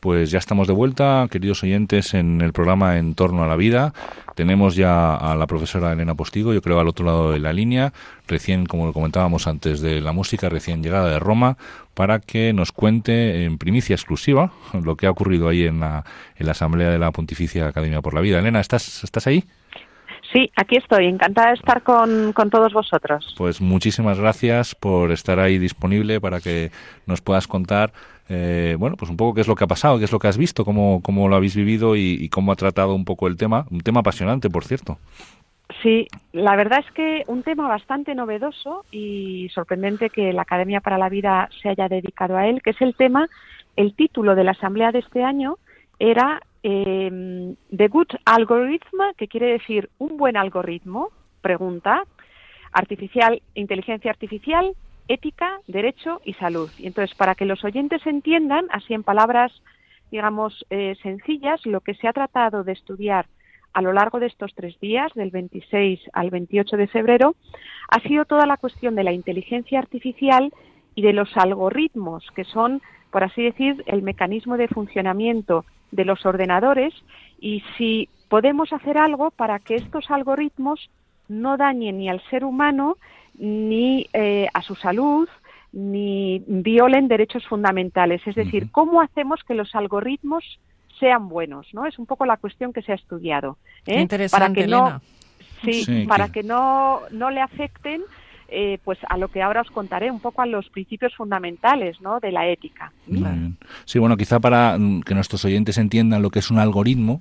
Pues ya estamos de vuelta, queridos oyentes, en el programa En torno a la vida. Tenemos ya a la profesora Elena Postigo, yo creo al otro lado de la línea, recién, como comentábamos antes de la música, recién llegada de Roma, para que nos cuente en primicia exclusiva lo que ha ocurrido ahí en la, en la Asamblea de la Pontificia Academia por la Vida. Elena, ¿estás, estás ahí?
Sí, aquí estoy, encantada de estar con, con, todos vosotros.
Pues muchísimas gracias por estar ahí disponible para que nos puedas contar eh, bueno, pues un poco qué es lo que ha pasado, qué es lo que has visto, cómo, cómo lo habéis vivido y, cómo ha tratado un poco el tema. Un tema apasionante, por cierto.
Sí, la verdad es que un tema bastante novedoso y sorprendente que la Academia para la Vida se haya dedicado a él, que es el tema, el título de la asamblea de este año era eh, The Good Algorithm, que quiere decir un buen algoritmo, pregunta, artificial, inteligencia artificial, ética, derecho y salud. Y entonces, para que los oyentes entiendan, así en palabras, digamos, eh, sencillas, lo que se ha tratado de estudiar a lo largo de estos tres días, del 26 al 28 de febrero, ha sido toda la cuestión de la inteligencia artificial y de los algoritmos, que son, por así decir, el mecanismo de funcionamiento de los ordenadores y si podemos hacer algo para que estos algoritmos no dañen ni al ser humano ni eh, a su salud, ni violen derechos fundamentales. Es decir, ¿cómo hacemos que los algoritmos sean buenos? ¿no? Es un poco la cuestión que se ha estudiado.
¿eh? Interesante,
para que no, sí, para que no, no le afecten eh, pues a lo que ahora os contaré, un poco a los principios fundamentales ¿no? de la ética.
Sí, bueno, quizá para mm, que nuestros oyentes entiendan lo que es un algoritmo,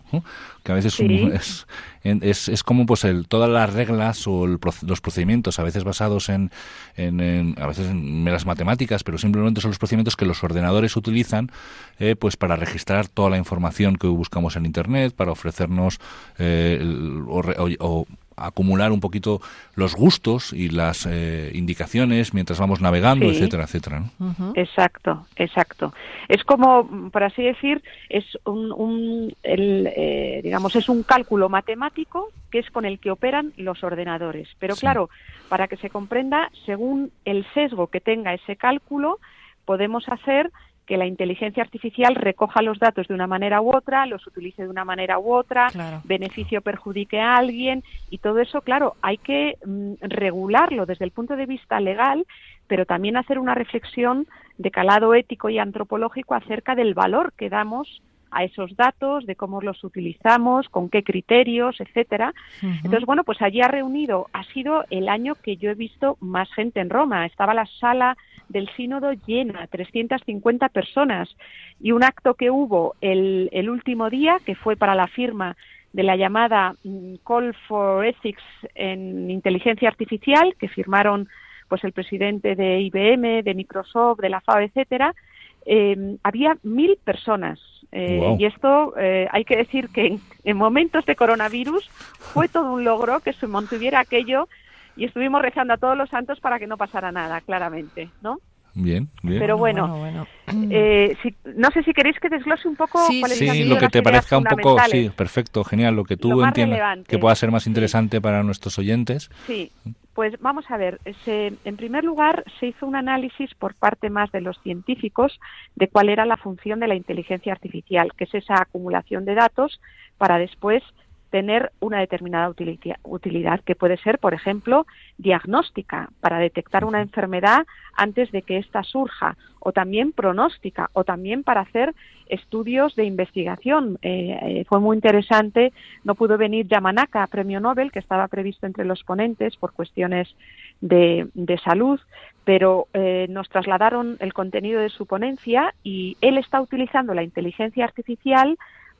que a veces es, es, es, como pues el, todas las reglas o los procedimientos, a veces basados en, en, a veces en meras matemáticas, pero simplemente son los procedimientos que los ordenadores utilizan eh, pues para registrar toda la información que buscamos en Internet, para ofrecernos eh, o acumular un poquito los gustos y las eh, indicaciones mientras vamos navegando, etcétera, etcétera.
Exacto, exacto. Es como, por así decir, es un, el, eh, digamos, es un cálculo matemático que es con el que operan los ordenadores. Pero claro, para que se comprenda, según el sesgo que tenga ese cálculo, podemos hacer que la inteligencia artificial recoja los datos de una manera u otra, los utilice de una manera u otra, beneficio perjudique a alguien y todo eso, claro, hay que mm, regularlo desde el punto de vista legal, pero también hacer una reflexión de calado ético y antropológico acerca del valor que damos a esos datos, de cómo los utilizamos, con qué criterios, etcétera. Entonces, bueno, pues allí ha reunido, ha sido el año que yo he visto más gente en Roma. Estaba la sala del sínodo llena, 350 personas, y un acto que hubo el, el último día, que fue para la firma de la llamada mm, Call for Ethics en Inteligencia Artificial, que firmaron pues el presidente de IBM, de Microsoft, de la FAO, etcétera, eh, había mil personas. Eh, y esto eh, hay que decir que en, en, momentos de coronavirus fue todo un logro que se mantuviera aquello y estuvimos rezando a todos los santos para que no pasara nada, claramente, ¿no?
Bien, bien.
Pero bueno, Eh, no sé si queréis que desglose un poco
sí, sí, lo que te parezca un poco, sí, perfecto, genial, lo que tú entiendas que pueda ser más interesante para nuestros oyentes.
Sí, pues vamos a ver, en primer lugar se hizo un análisis por parte más de los científicos de cuál era la función de la inteligencia artificial, que es esa acumulación de datos para después tener una determinada utilidad, que puede ser, por ejemplo, diagnóstica, para detectar una enfermedad antes de que ésta surja, o también pronóstica, o también para hacer estudios de investigación. Eh, eh, fue muy interesante, no pudo venir Yamanaka, premio Nobel, que estaba previsto entre los ponentes por cuestiones de, salud, pero eh, nos trasladaron el contenido de su ponencia y él está utilizando la inteligencia artificial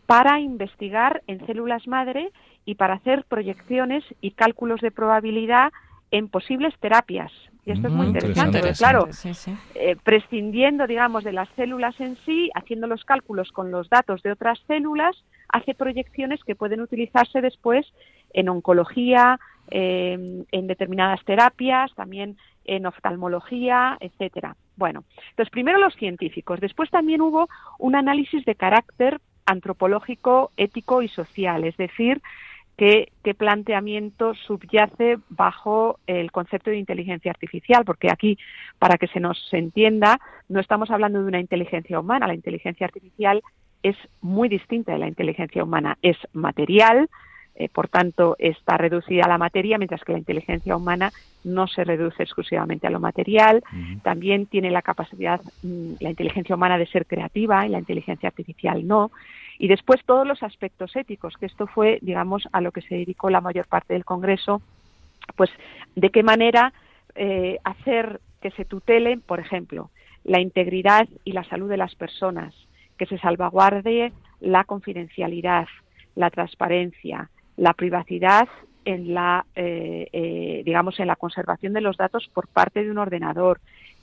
para investigar en células madre y para hacer proyecciones y cálculos de probabilidad en posibles terapias. Y esto es muy mm, interesante, claro, eh, prescindiendo, digamos, de las células en sí, haciendo los cálculos con los datos de otras células, hace proyecciones que pueden utilizarse después en oncología, em, en determinadas terapias, también en oftalmología, etcétera. Bueno, entonces primero los científicos, después también hubo un análisis de carácter antropológico, ético y social, es decir, qué, planteamiento subyace bajo el concepto de inteligencia artificial, porque aquí, para que se nos entienda, no estamos hablando de una inteligencia humana, la inteligencia artificial es muy distinta de la inteligencia humana, es material, eh, por tanto, está reducida a la materia, mientras que la inteligencia humana no se reduce exclusivamente a lo material. También tiene la capacidad, mm, la inteligencia humana, de ser creativa y la inteligencia artificial no. Y después todos los aspectos éticos, que esto fue, digamos, a lo que se dedicó la mayor parte del Congreso, pues de qué manera eh, hacer que se tutele, por ejemplo, la integridad y la salud de las personas, que se salvaguarde la confidencialidad, la transparencia, la privacidad en la, eh, eh, digamos, en la conservación de los datos por parte de un ordenador,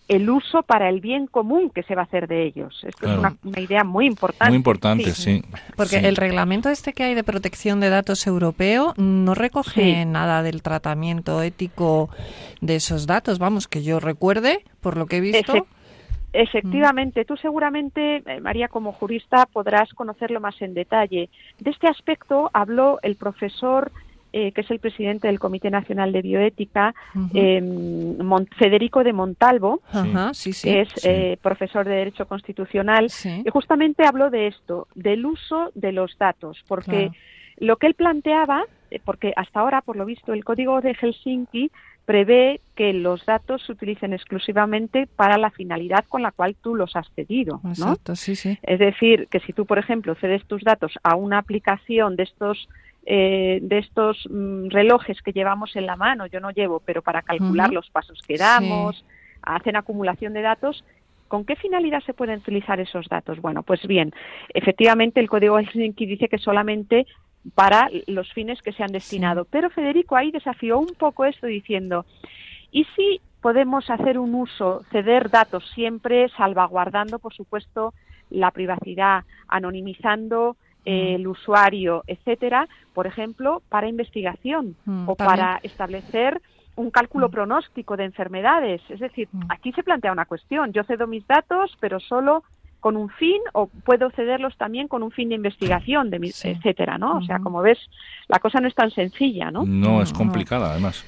el uso para el bien común que se va a hacer de ellos. Esto es una, idea muy importante.
Muy importante, sí.
Porque el reglamento este que hay de protección de datos europeo no recoge nada del tratamiento ético de esos datos. Vamos, que yo recuerde, por lo que he visto.
Efectivamente, tú seguramente, eh, María, como jurista, podrás conocerlo más en detalle. De este aspecto habló el profesor eh, que es el presidente del Comité Nacional de Bioética, em, Federico de Montalvo, que es eh, profesor de Derecho Constitucional, y justamente habló de esto, del uso de los datos, porque lo que él planteaba, porque hasta ahora, por lo visto, el Código de Helsinki prevé que los datos se utilicen exclusivamente para la finalidad con la cual tú los has cedido. Es decir, que si tú, por ejemplo, cedes tus datos a una aplicación de estos eh, de estos mm, relojes que llevamos en la mano, yo no llevo, pero para calcular los pasos que damos, hacen acumulación de datos, ¿Con qué finalidad se pueden utilizar esos datos? Bueno, pues bien, efectivamente el Código Helsinki dice que solamente para los fines que se han destinado. Pero Federico ahí desafió un poco esto diciendo, ¿y si podemos hacer un uso, ceder datos siempre salvaguardando, por supuesto, la privacidad, anonimizando el usuario, etcétera, por ejemplo, para investigación mm, o para establecer un cálculo mm. pronóstico de enfermedades. Es decir, mm. aquí se plantea una cuestión. Yo cedo mis datos, pero solo con un fin o puedo cederlos también con un fin de investigación, de etcétera, ¿no? O sea, como ves, la cosa no es tan sencilla, ¿no?
No, es complicada, además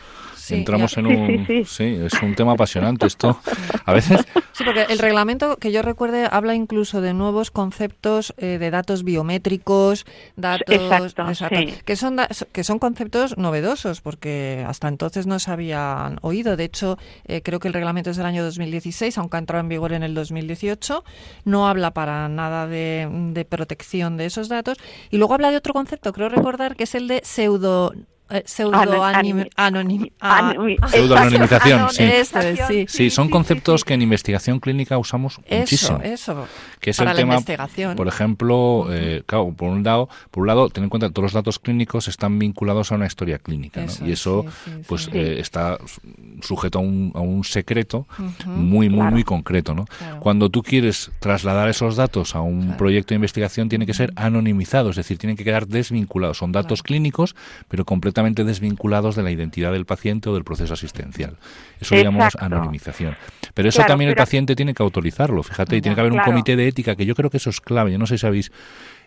entramos en un... Sí, es un tema apasionante esto. A veces...
Sí, porque el reglamento, que yo recuerde, habla incluso de nuevos conceptos eh, de datos biométricos, datos...
Exacto,
que, son que son conceptos novedosos, porque hasta entonces no se habían oído. De hecho, eh, creo que el reglamento es del año 2016, aunque ha entrado en vigor en el 2018. No habla para nada de, de protección de esos datos. Y luego habla de otro concepto, creo recordar, que es el de pseudo eh,
pseudo-anonimización, sí. sí. son conceptos que en investigación clínica usamos muchísimo.
Eso,
que es el tema, por ejemplo, eh, claro, por un lado, por un lado, ten en cuenta que todos los datos clínicos están vinculados a una historia clínica, y eso, pues, eh, está sujeto a un, a un secreto muy, muy, muy concreto, ¿no? Cuando tú quieres trasladar esos datos a un proyecto de investigación, tiene que ser anonimizado, es decir, tienen que quedar desvinculados. Son datos clínicos, pero completamente completamente desvinculados de la identidad del paciente o del proceso asistencial. Eso lo llamamos anonimización. Pero eso también el paciente tiene que autorizarlo, fíjate, y tiene que haber un comité de ética, que yo creo que eso es clave. Yo no sé si sabéis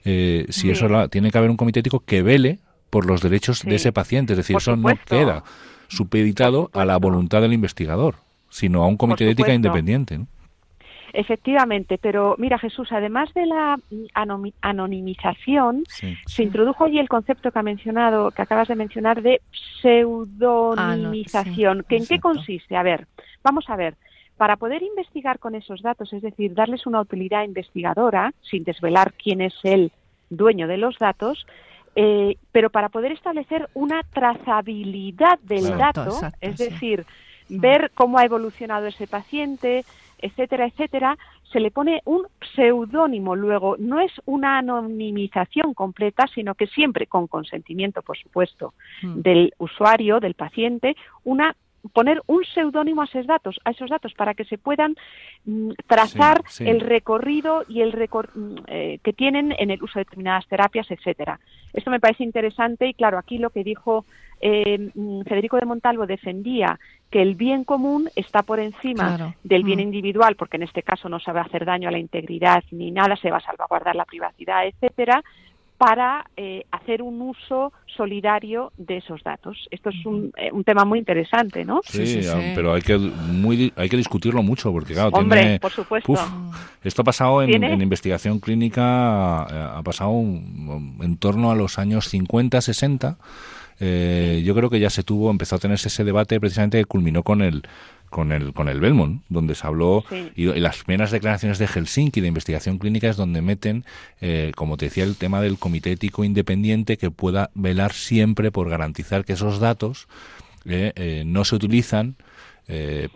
eh, si eso tiene que haber un comité ético que vele por los derechos de ese paciente. Es decir, eso no queda supeditado a la voluntad del investigador, sino a un comité de ética independiente. ¿no?
Efectivamente, pero mira Jesús, además de la anonimización, se introdujo allí el concepto que ha mencionado, que acabas de mencionar, de pseudonimización. ¿En qué consiste? A ver, vamos a ver. Para poder investigar con esos datos, es decir, darles una utilidad investigadora, sin desvelar quién es el dueño de los datos, eh, pero para poder establecer una trazabilidad del dato, es decir, mm. ver cómo ha evolucionado ese paciente, etcétera, etcétera, se le pone un pseudónimo. Luego, no es una anonimización completa, sino que siempre con consentimiento, por supuesto, mm. del usuario, del paciente, una poner un seudónimo a esos datos, a esos datos para que se puedan mm, trazar el recorrido y el mm, eh, que tienen en el uso de determinadas terapias, etcétera. Esto me parece interesante y claro, aquí lo que dijo eh, mm, Federico de Montalvo defendía que el bien común está por encima del bien individual, porque en este caso no se va a hacer daño a la integridad ni nada, se va a salvaguardar la privacidad, etcétera para eh, hacer un uso solidario de esos datos. Esto es un, eh, un tema muy interesante, ¿no?
Sí, pero hay que muy hay que discutirlo mucho porque claro,
Hombre, por supuesto.
esto ha pasado en, investigación clínica, eh, ha pasado en torno a los años 50, 60. Yo creo que ya se tuvo, empezó a tenerse ese debate precisamente que culminó con el con el, con el Belmont, donde se habló, y, las primeras declaraciones de Helsinki de investigación clínica es donde meten, eh, como te decía, el tema del comité ético independiente que pueda velar siempre por garantizar que esos datos eh, eh, no se utilizan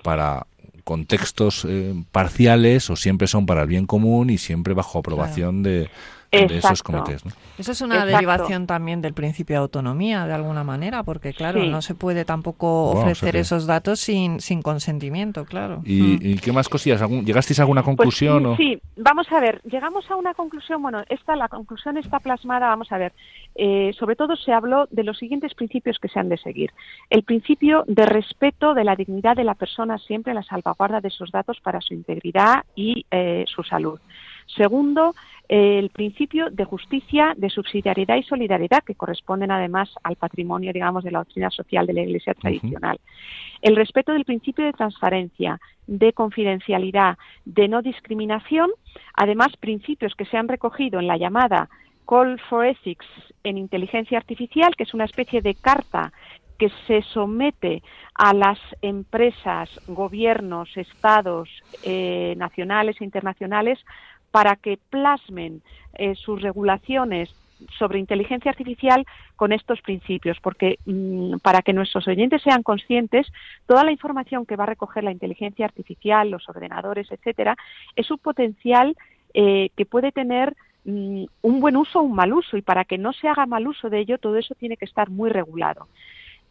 para contextos parciales o siempre son para el bien común y siempre bajo aprobación de de esos comités.
Eso es una derivación también del principio de autonomía, de alguna manera, porque claro, no se puede tampoco ofrecer esos datos sin, sin consentimiento, claro.
¿Y, mm. qué más cosillas? ¿Llegasteis a alguna pues conclusión?
sí, vamos a ver, llegamos a una conclusión, bueno, esta, la conclusión está plasmada, vamos a ver, eh, sobre todo se habló de los siguientes principios que se han de seguir. El principio de respeto de la dignidad de la persona, siempre la salvaguarda de esos datos para su integridad y eh, su salud. Segundo, el principio de justicia, de subsidiariedad y solidaridad, que corresponden además al patrimonio, digamos, de la doctrina social de la Iglesia tradicional. El respeto del principio de transparencia, de confidencialidad, de no discriminación, además principios que se han recogido en la llamada Call for Ethics en inteligencia artificial, que es una especie de carta que se somete a las empresas, gobiernos, estados eh, nacionales e internacionales para que plasmen eh, sus regulaciones sobre inteligencia artificial con estos principios, porque mm, para que nuestros oyentes sean conscientes, toda la información que va a recoger la inteligencia artificial, los ordenadores, etcétera, es un potencial eh, que puede tener mm, un buen uso o un mal uso, y para que no se haga mal uso de ello, todo eso tiene que estar muy regulado.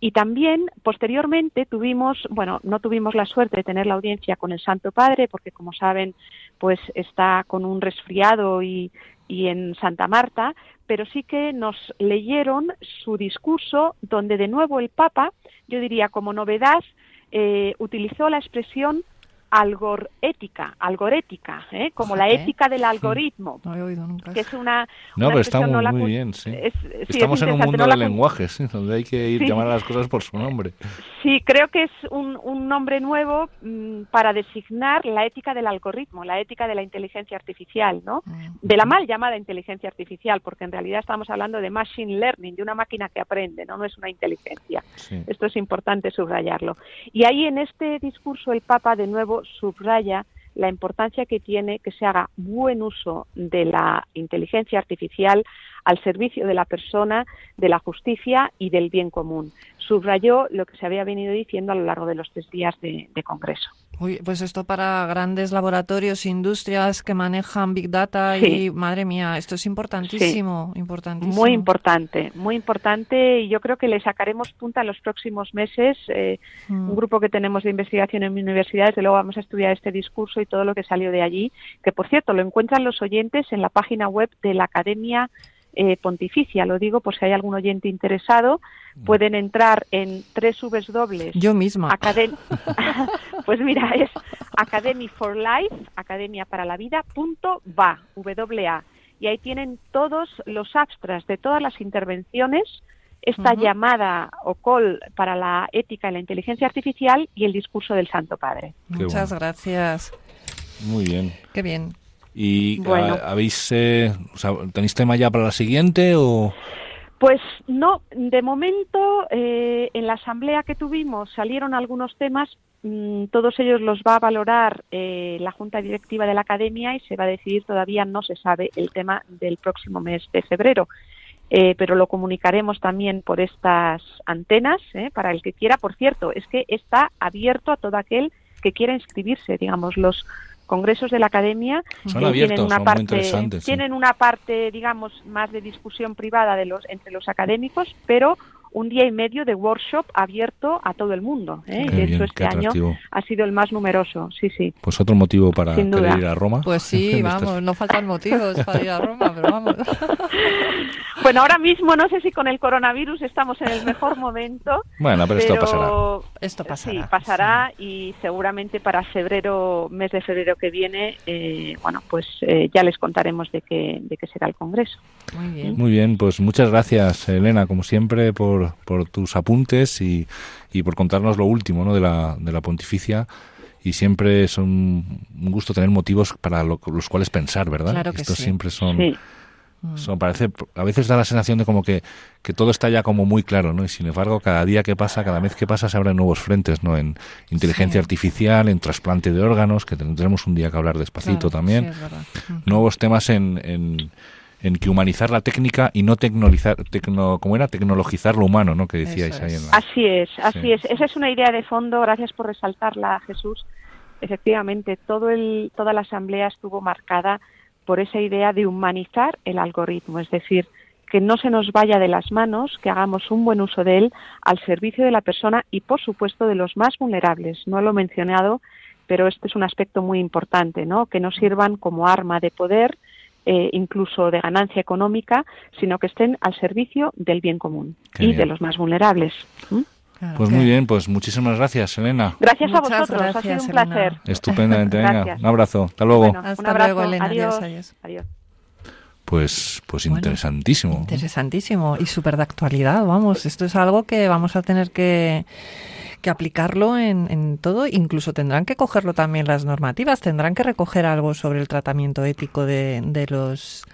Y también, posteriormente, tuvimos, bueno, no tuvimos la suerte de tener la audiencia con el Santo Padre, porque como saben, pues está con un resfriado y, y en Santa Marta, pero sí que nos leyeron su discurso, donde de nuevo el Papa, yo diría como novedad, eh, utilizó la expresión algorética, algorética, ¿eh? como la ética del algoritmo.
No he oído nunca.
Que es una.
No, pero está muy, bien, sí. Estamos en un mundo de lenguajes, donde hay que ir llamar a las cosas por su nombre.
Sí, creo que es un, un nombre nuevo mm, para designar la ética del algoritmo, la ética de la inteligencia artificial, ¿no? Mm. De la mal llamada inteligencia artificial, porque en realidad estamos hablando de machine learning, de una máquina que aprende, ¿no? No es una inteligencia. Esto es importante subrayarlo. Y ahí en este discurso el Papa de nuevo subraya la importancia que tiene que se haga buen uso de la inteligencia artificial al servicio de la persona, de la justicia y del bien común. Subrayó lo que se había venido diciendo a lo largo de los tres días de, Congreso.
Pues esto para grandes laboratorios, industrias que manejan Big Data y, madre mía, esto es importantísimo, importantísimo.
Muy importante, muy importante y yo creo que le sacaremos punta en los próximos meses. Eh, mm. Un grupo que tenemos de investigación en mi universidad, desde luego vamos a estudiar este discurso y todo lo que salió de allí, que por cierto lo encuentran los oyentes en la página web de la Academia eh, pontificia. Lo digo por si hay algún oyente interesado. Pueden entrar en tres dobles.
Yo misma.
pues mira, es Academy for Life, Academia para la Vida, punto va, W-A. Y ahí tienen todos los abstracts de todas las intervenciones, esta llamada o call para la ética y la inteligencia artificial y el discurso del Santo Padre.
Muchas gracias.
Muy bien.
Qué bien.
¿Y habéis, eh, tenéis tema ya para la siguiente o...?
Pues no, de momento eh, en la asamblea que tuvimos salieron algunos temas, mm, todos ellos los va a valorar eh, la junta directiva de la academia y se va a decidir, todavía no se sabe el tema del próximo mes de febrero. pero lo comunicaremos también por estas antenas para el que quiera. Por cierto, es que está abierto a todo aquel que quiera inscribirse, digamos, los congresos de la academia
tienen una parte
tienen una parte digamos más de discusión privada de los entre los académicos pero un día y medio de workshop abierto a todo el mundo. ¿eh? de hecho, este año ha sido el más numeroso. Sí, sí.
Pues otro motivo para ir a Roma.
Pues sí, vamos, no faltan motivos para ir a Roma, pero vamos.
bueno, ahora mismo no sé si con el coronavirus estamos en el mejor momento.
Bueno, pero, esto pasará.
Esto pasará.
Sí, pasará y seguramente para febrero, mes de febrero que viene, eh, bueno, pues eh, ya les contaremos de qué, de qué será el Congreso.
Muy bien.
Muy bien, pues muchas gracias, Elena, como siempre, por por, tus apuntes y, y, por contarnos lo último ¿no? de, la, de la pontificia y siempre es un, gusto tener motivos para los cuales pensar, ¿verdad?
Claro que
Estos siempre son, son, parece, a veces da la sensación de como que, que todo está ya como muy claro, ¿no? Y sin embargo, cada día que pasa, cada vez que pasa, se abren nuevos frentes, ¿no? En inteligencia artificial, en trasplante de órganos, que tendremos un día que hablar despacito también. nuevos temas en en que humanizar la técnica y no tecnologizar, tecno, ¿cómo era? Tecnologizar lo humano, ¿no? Que decíais ahí en la...
Así es, así es. Esa es una idea de fondo, gracias por resaltarla, Jesús. Efectivamente, todo el, toda la asamblea estuvo marcada por esa idea de humanizar el algoritmo, es decir, que no se nos vaya de las manos, que hagamos un buen uso de él al servicio de la persona y, por supuesto, de los más vulnerables. No lo he mencionado, pero este es un aspecto muy importante, ¿no? Que no sirvan como arma de poder, eh, incluso de ganancia económica, sino que estén al servicio del bien común y de los más vulnerables.
pues muy bien, pues muchísimas gracias, Elena.
Gracias a vosotros, ha sido un placer.
Estupendamente, venga, un abrazo, hasta luego.
hasta luego, Elena, adiós. adiós.
Pues, pues interesantísimo.
Interesantísimo y súper de actualidad, vamos. Esto es algo que vamos a tener que que aplicarlo en, en, todo, incluso tendrán que cogerlo también las normativas, tendrán que recoger algo sobre el tratamiento ético de, de los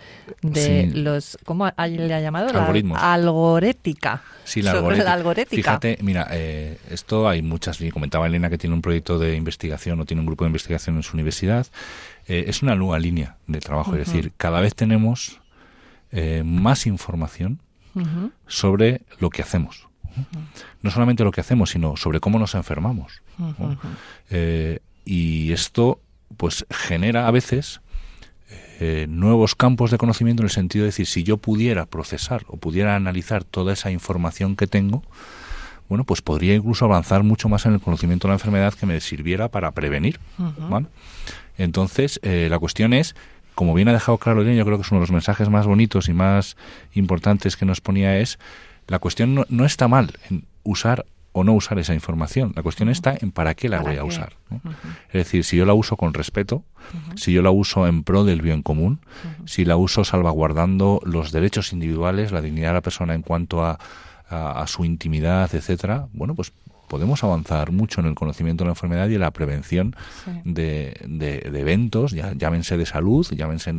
de los ¿cómo le ha llamado?
Algoritmos.
La algorética.
Sí, la, algorética. Fíjate, mira, eh, esto hay muchas, comentaba Elena que tiene un proyecto de investigación o tiene un grupo de investigación en su universidad. Eh, es una nueva línea de trabajo, es decir, cada vez tenemos eh, más información sobre lo que hacemos no solamente lo que hacemos, sino sobre cómo nos enfermamos. Eh, y esto, pues, genera a veces eh, nuevos campos de conocimiento en el sentido de decir, si yo pudiera procesar o pudiera analizar toda esa información que tengo, bueno, pues podría incluso avanzar mucho más en el conocimiento de la enfermedad que me sirviera para prevenir. Entonces, eh, la cuestión es, como bien ha dejado claro yo creo que es uno de los mensajes más bonitos y más importantes que nos ponía es la cuestión no, está mal en usar o no usar esa información. La cuestión está en para qué la voy a usar. Es decir, si yo la uso con respeto, si yo la uso en pro del bien común, si la uso salvaguardando los derechos individuales, la dignidad de la persona en cuanto a, a, a su intimidad, etcétera, bueno, pues podemos avanzar mucho en el conocimiento de la enfermedad y en la prevención de, de, eventos, ya, llámense de salud, llámense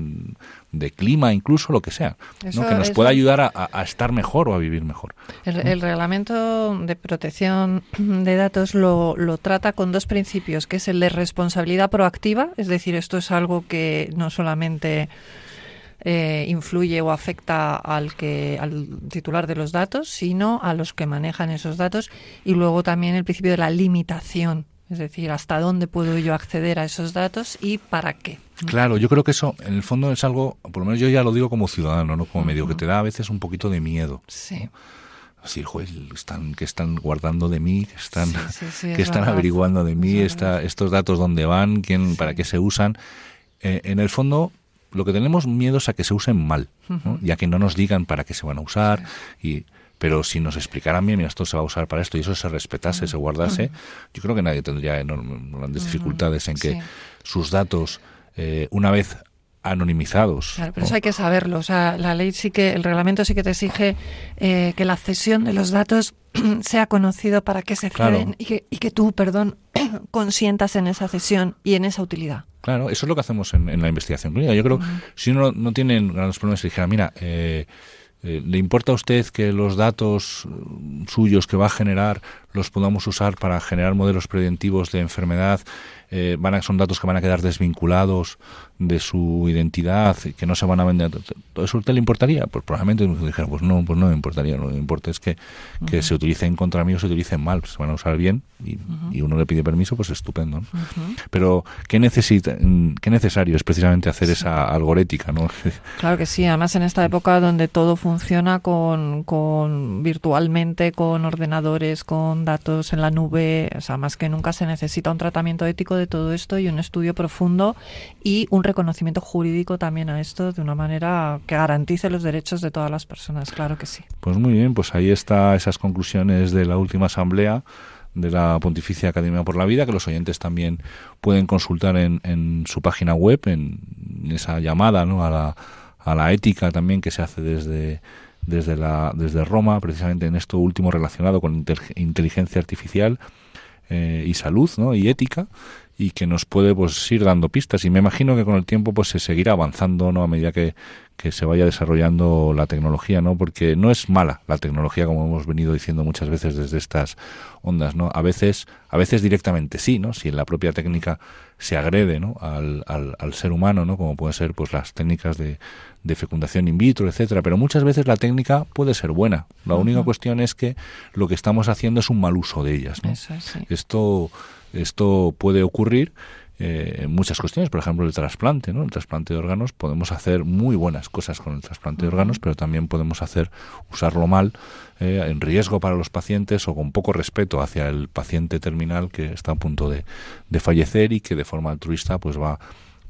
de clima, incluso lo que sea, que nos pueda ayudar a, estar mejor o a vivir mejor.
El, reglamento de protección de datos lo, lo trata con dos principios, que es el de responsabilidad proactiva, es decir, esto es algo que no solamente eh, influye o afecta al que al titular de los datos, sino a los que manejan esos datos y luego también el principio de la limitación, es decir, hasta dónde puedo yo acceder a esos datos y para qué.
Claro, yo creo que eso en el fondo es algo, por lo menos yo ya lo digo como ciudadano, no como medio, que te da a veces un poquito de miedo.
Sí.
Así, están, que están guardando de mí, que están, que están averiguando de mí, estos datos dónde van, quién, para qué se usan. Eh, en el fondo, lo que tenemos miedo es a que se usen mal, ya que no nos digan para qué se van a usar y pero si nos explicaran bien, mira, esto se va a usar para esto y eso se respetase, se guardase, yo creo que nadie tendría grandes dificultades en que sus datos, eh, una vez anonimizados.
Claro, pero eso hay que saberlo. O sea, la ley sí que, el reglamento sí que te exige eh, que la cesión de los datos sea conocido para que se ceden y, que, y que tú, perdón, consientas en esa cesión y en esa utilidad.
Claro, eso es lo que hacemos en, la investigación clínica. Yo creo, si uno no tiene grandes problemas, dijera, mira, eh, eh, ¿Le importa a usted que los datos suyos que va a generar los podamos usar para generar modelos preventivos de enfermedad? Eh, van a, son datos que van a quedar desvinculados de su identidad, que no se van a vender. ¿Todo eso te le importaría? Pues probablemente dijeron, pues no, pues no me importaría. Lo que me importa es que, que se utilicen contra mí o se utilicen mal. Se van a usar bien y, y uno le pide permiso, pues estupendo. Pero, ¿qué, necesita, ¿qué necesario es precisamente hacer esa algorética? ¿no?
Claro que sí. Además, en esta época donde todo funciona con, con virtualmente, con ordenadores, con datos en la nube, o sea, más que nunca se necesita un tratamiento ético de todo esto y un estudio profundo y un reconocimiento jurídico también a esto de una manera que garantice los derechos de todas las personas, claro que sí.
Pues muy bien, pues ahí está esas conclusiones de la última asamblea de la Pontificia Academia por la Vida, que los oyentes también pueden consultar en, en su página web, en, esa llamada ¿no? a, la, a la ética también que se hace desde, desde, la, desde Roma, precisamente en esto último relacionado con inteligencia artificial eh, y salud ¿no? y ética y que nos puede pues ir dando pistas. Y me imagino que con el tiempo pues se seguirá avanzando no a medida que, que se vaya desarrollando la tecnología no porque no es mala la tecnología como hemos venido diciendo muchas veces desde estas ondas no a veces a veces directamente sí no si en la propia técnica se agrede ¿no? al, al, al ser humano no como pueden ser pues las técnicas de, de fecundación in vitro etcétera pero muchas veces la técnica puede ser buena la única cuestión es que lo que estamos haciendo es un mal uso de ellas ¿no? esto esto puede ocurrir eh, en muchas cuestiones, por ejemplo el trasplante, ¿no? El trasplante de órganos podemos hacer muy buenas cosas con el trasplante de órganos, pero también podemos hacer usarlo mal, eh, en riesgo para los pacientes o con poco respeto hacia el paciente terminal que está a punto de, de fallecer y que de forma altruista pues va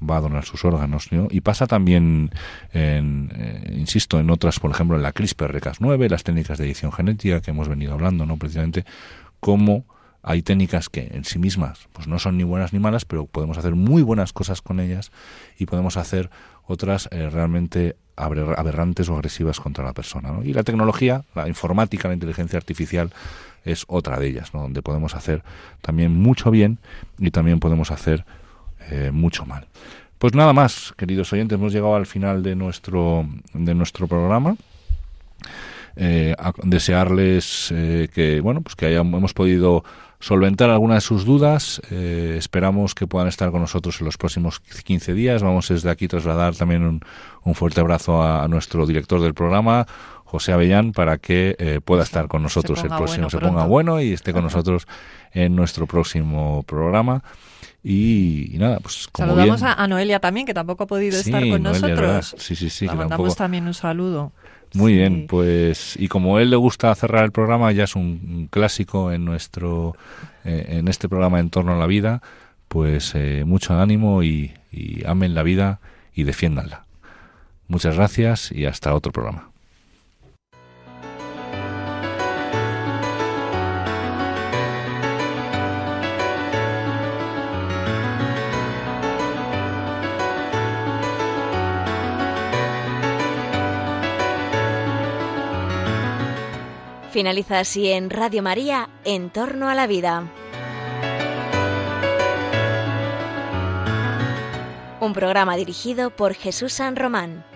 va a donar sus órganos y pasa también en, eh, insisto en otras por ejemplo en la CRISPR-Cas9 las técnicas de edición genética que hemos venido hablando no precisamente cómo hay técnicas que en sí mismas pues no son ni buenas ni malas, pero podemos hacer muy buenas cosas con ellas y podemos hacer otras eh, realmente aberrantes o agresivas contra la persona. Y la tecnología, la informática, la inteligencia artificial es otra de ellas, ¿no? donde podemos hacer también mucho bien y también podemos hacer eh, mucho mal. Pues nada más, queridos oyentes, hemos llegado al final de nuestro, de nuestro programa. Eh, desearles que bueno pues que hayamos hemos podido solventar algunas de sus dudas. Eh, esperamos que puedan estar con nosotros en los próximos 15 días. Vamos desde aquí trasladar también un, un fuerte abrazo a, nuestro director del programa, José Avellán, para que eh, pueda estar con nosotros el próximo, se ponga bueno y esté con nosotros en nuestro próximo programa. Y, nada, pues como
Saludamos a, Noelia también, que tampoco ha podido estar con nosotros.
Sí, sí, sí.
Le mandamos también un saludo.
Muy bien, pues y como a él le gusta cerrar el programa, ya es un, clásico en nuestro eh, en este programa en torno a la vida, pues eh, mucho ánimo y, y amen la vida y defiéndanla. Muchas gracias y hasta otro programa.
Finaliza así en Radio María, En torno a la vida. Un programa dirigido por Jesús San Román.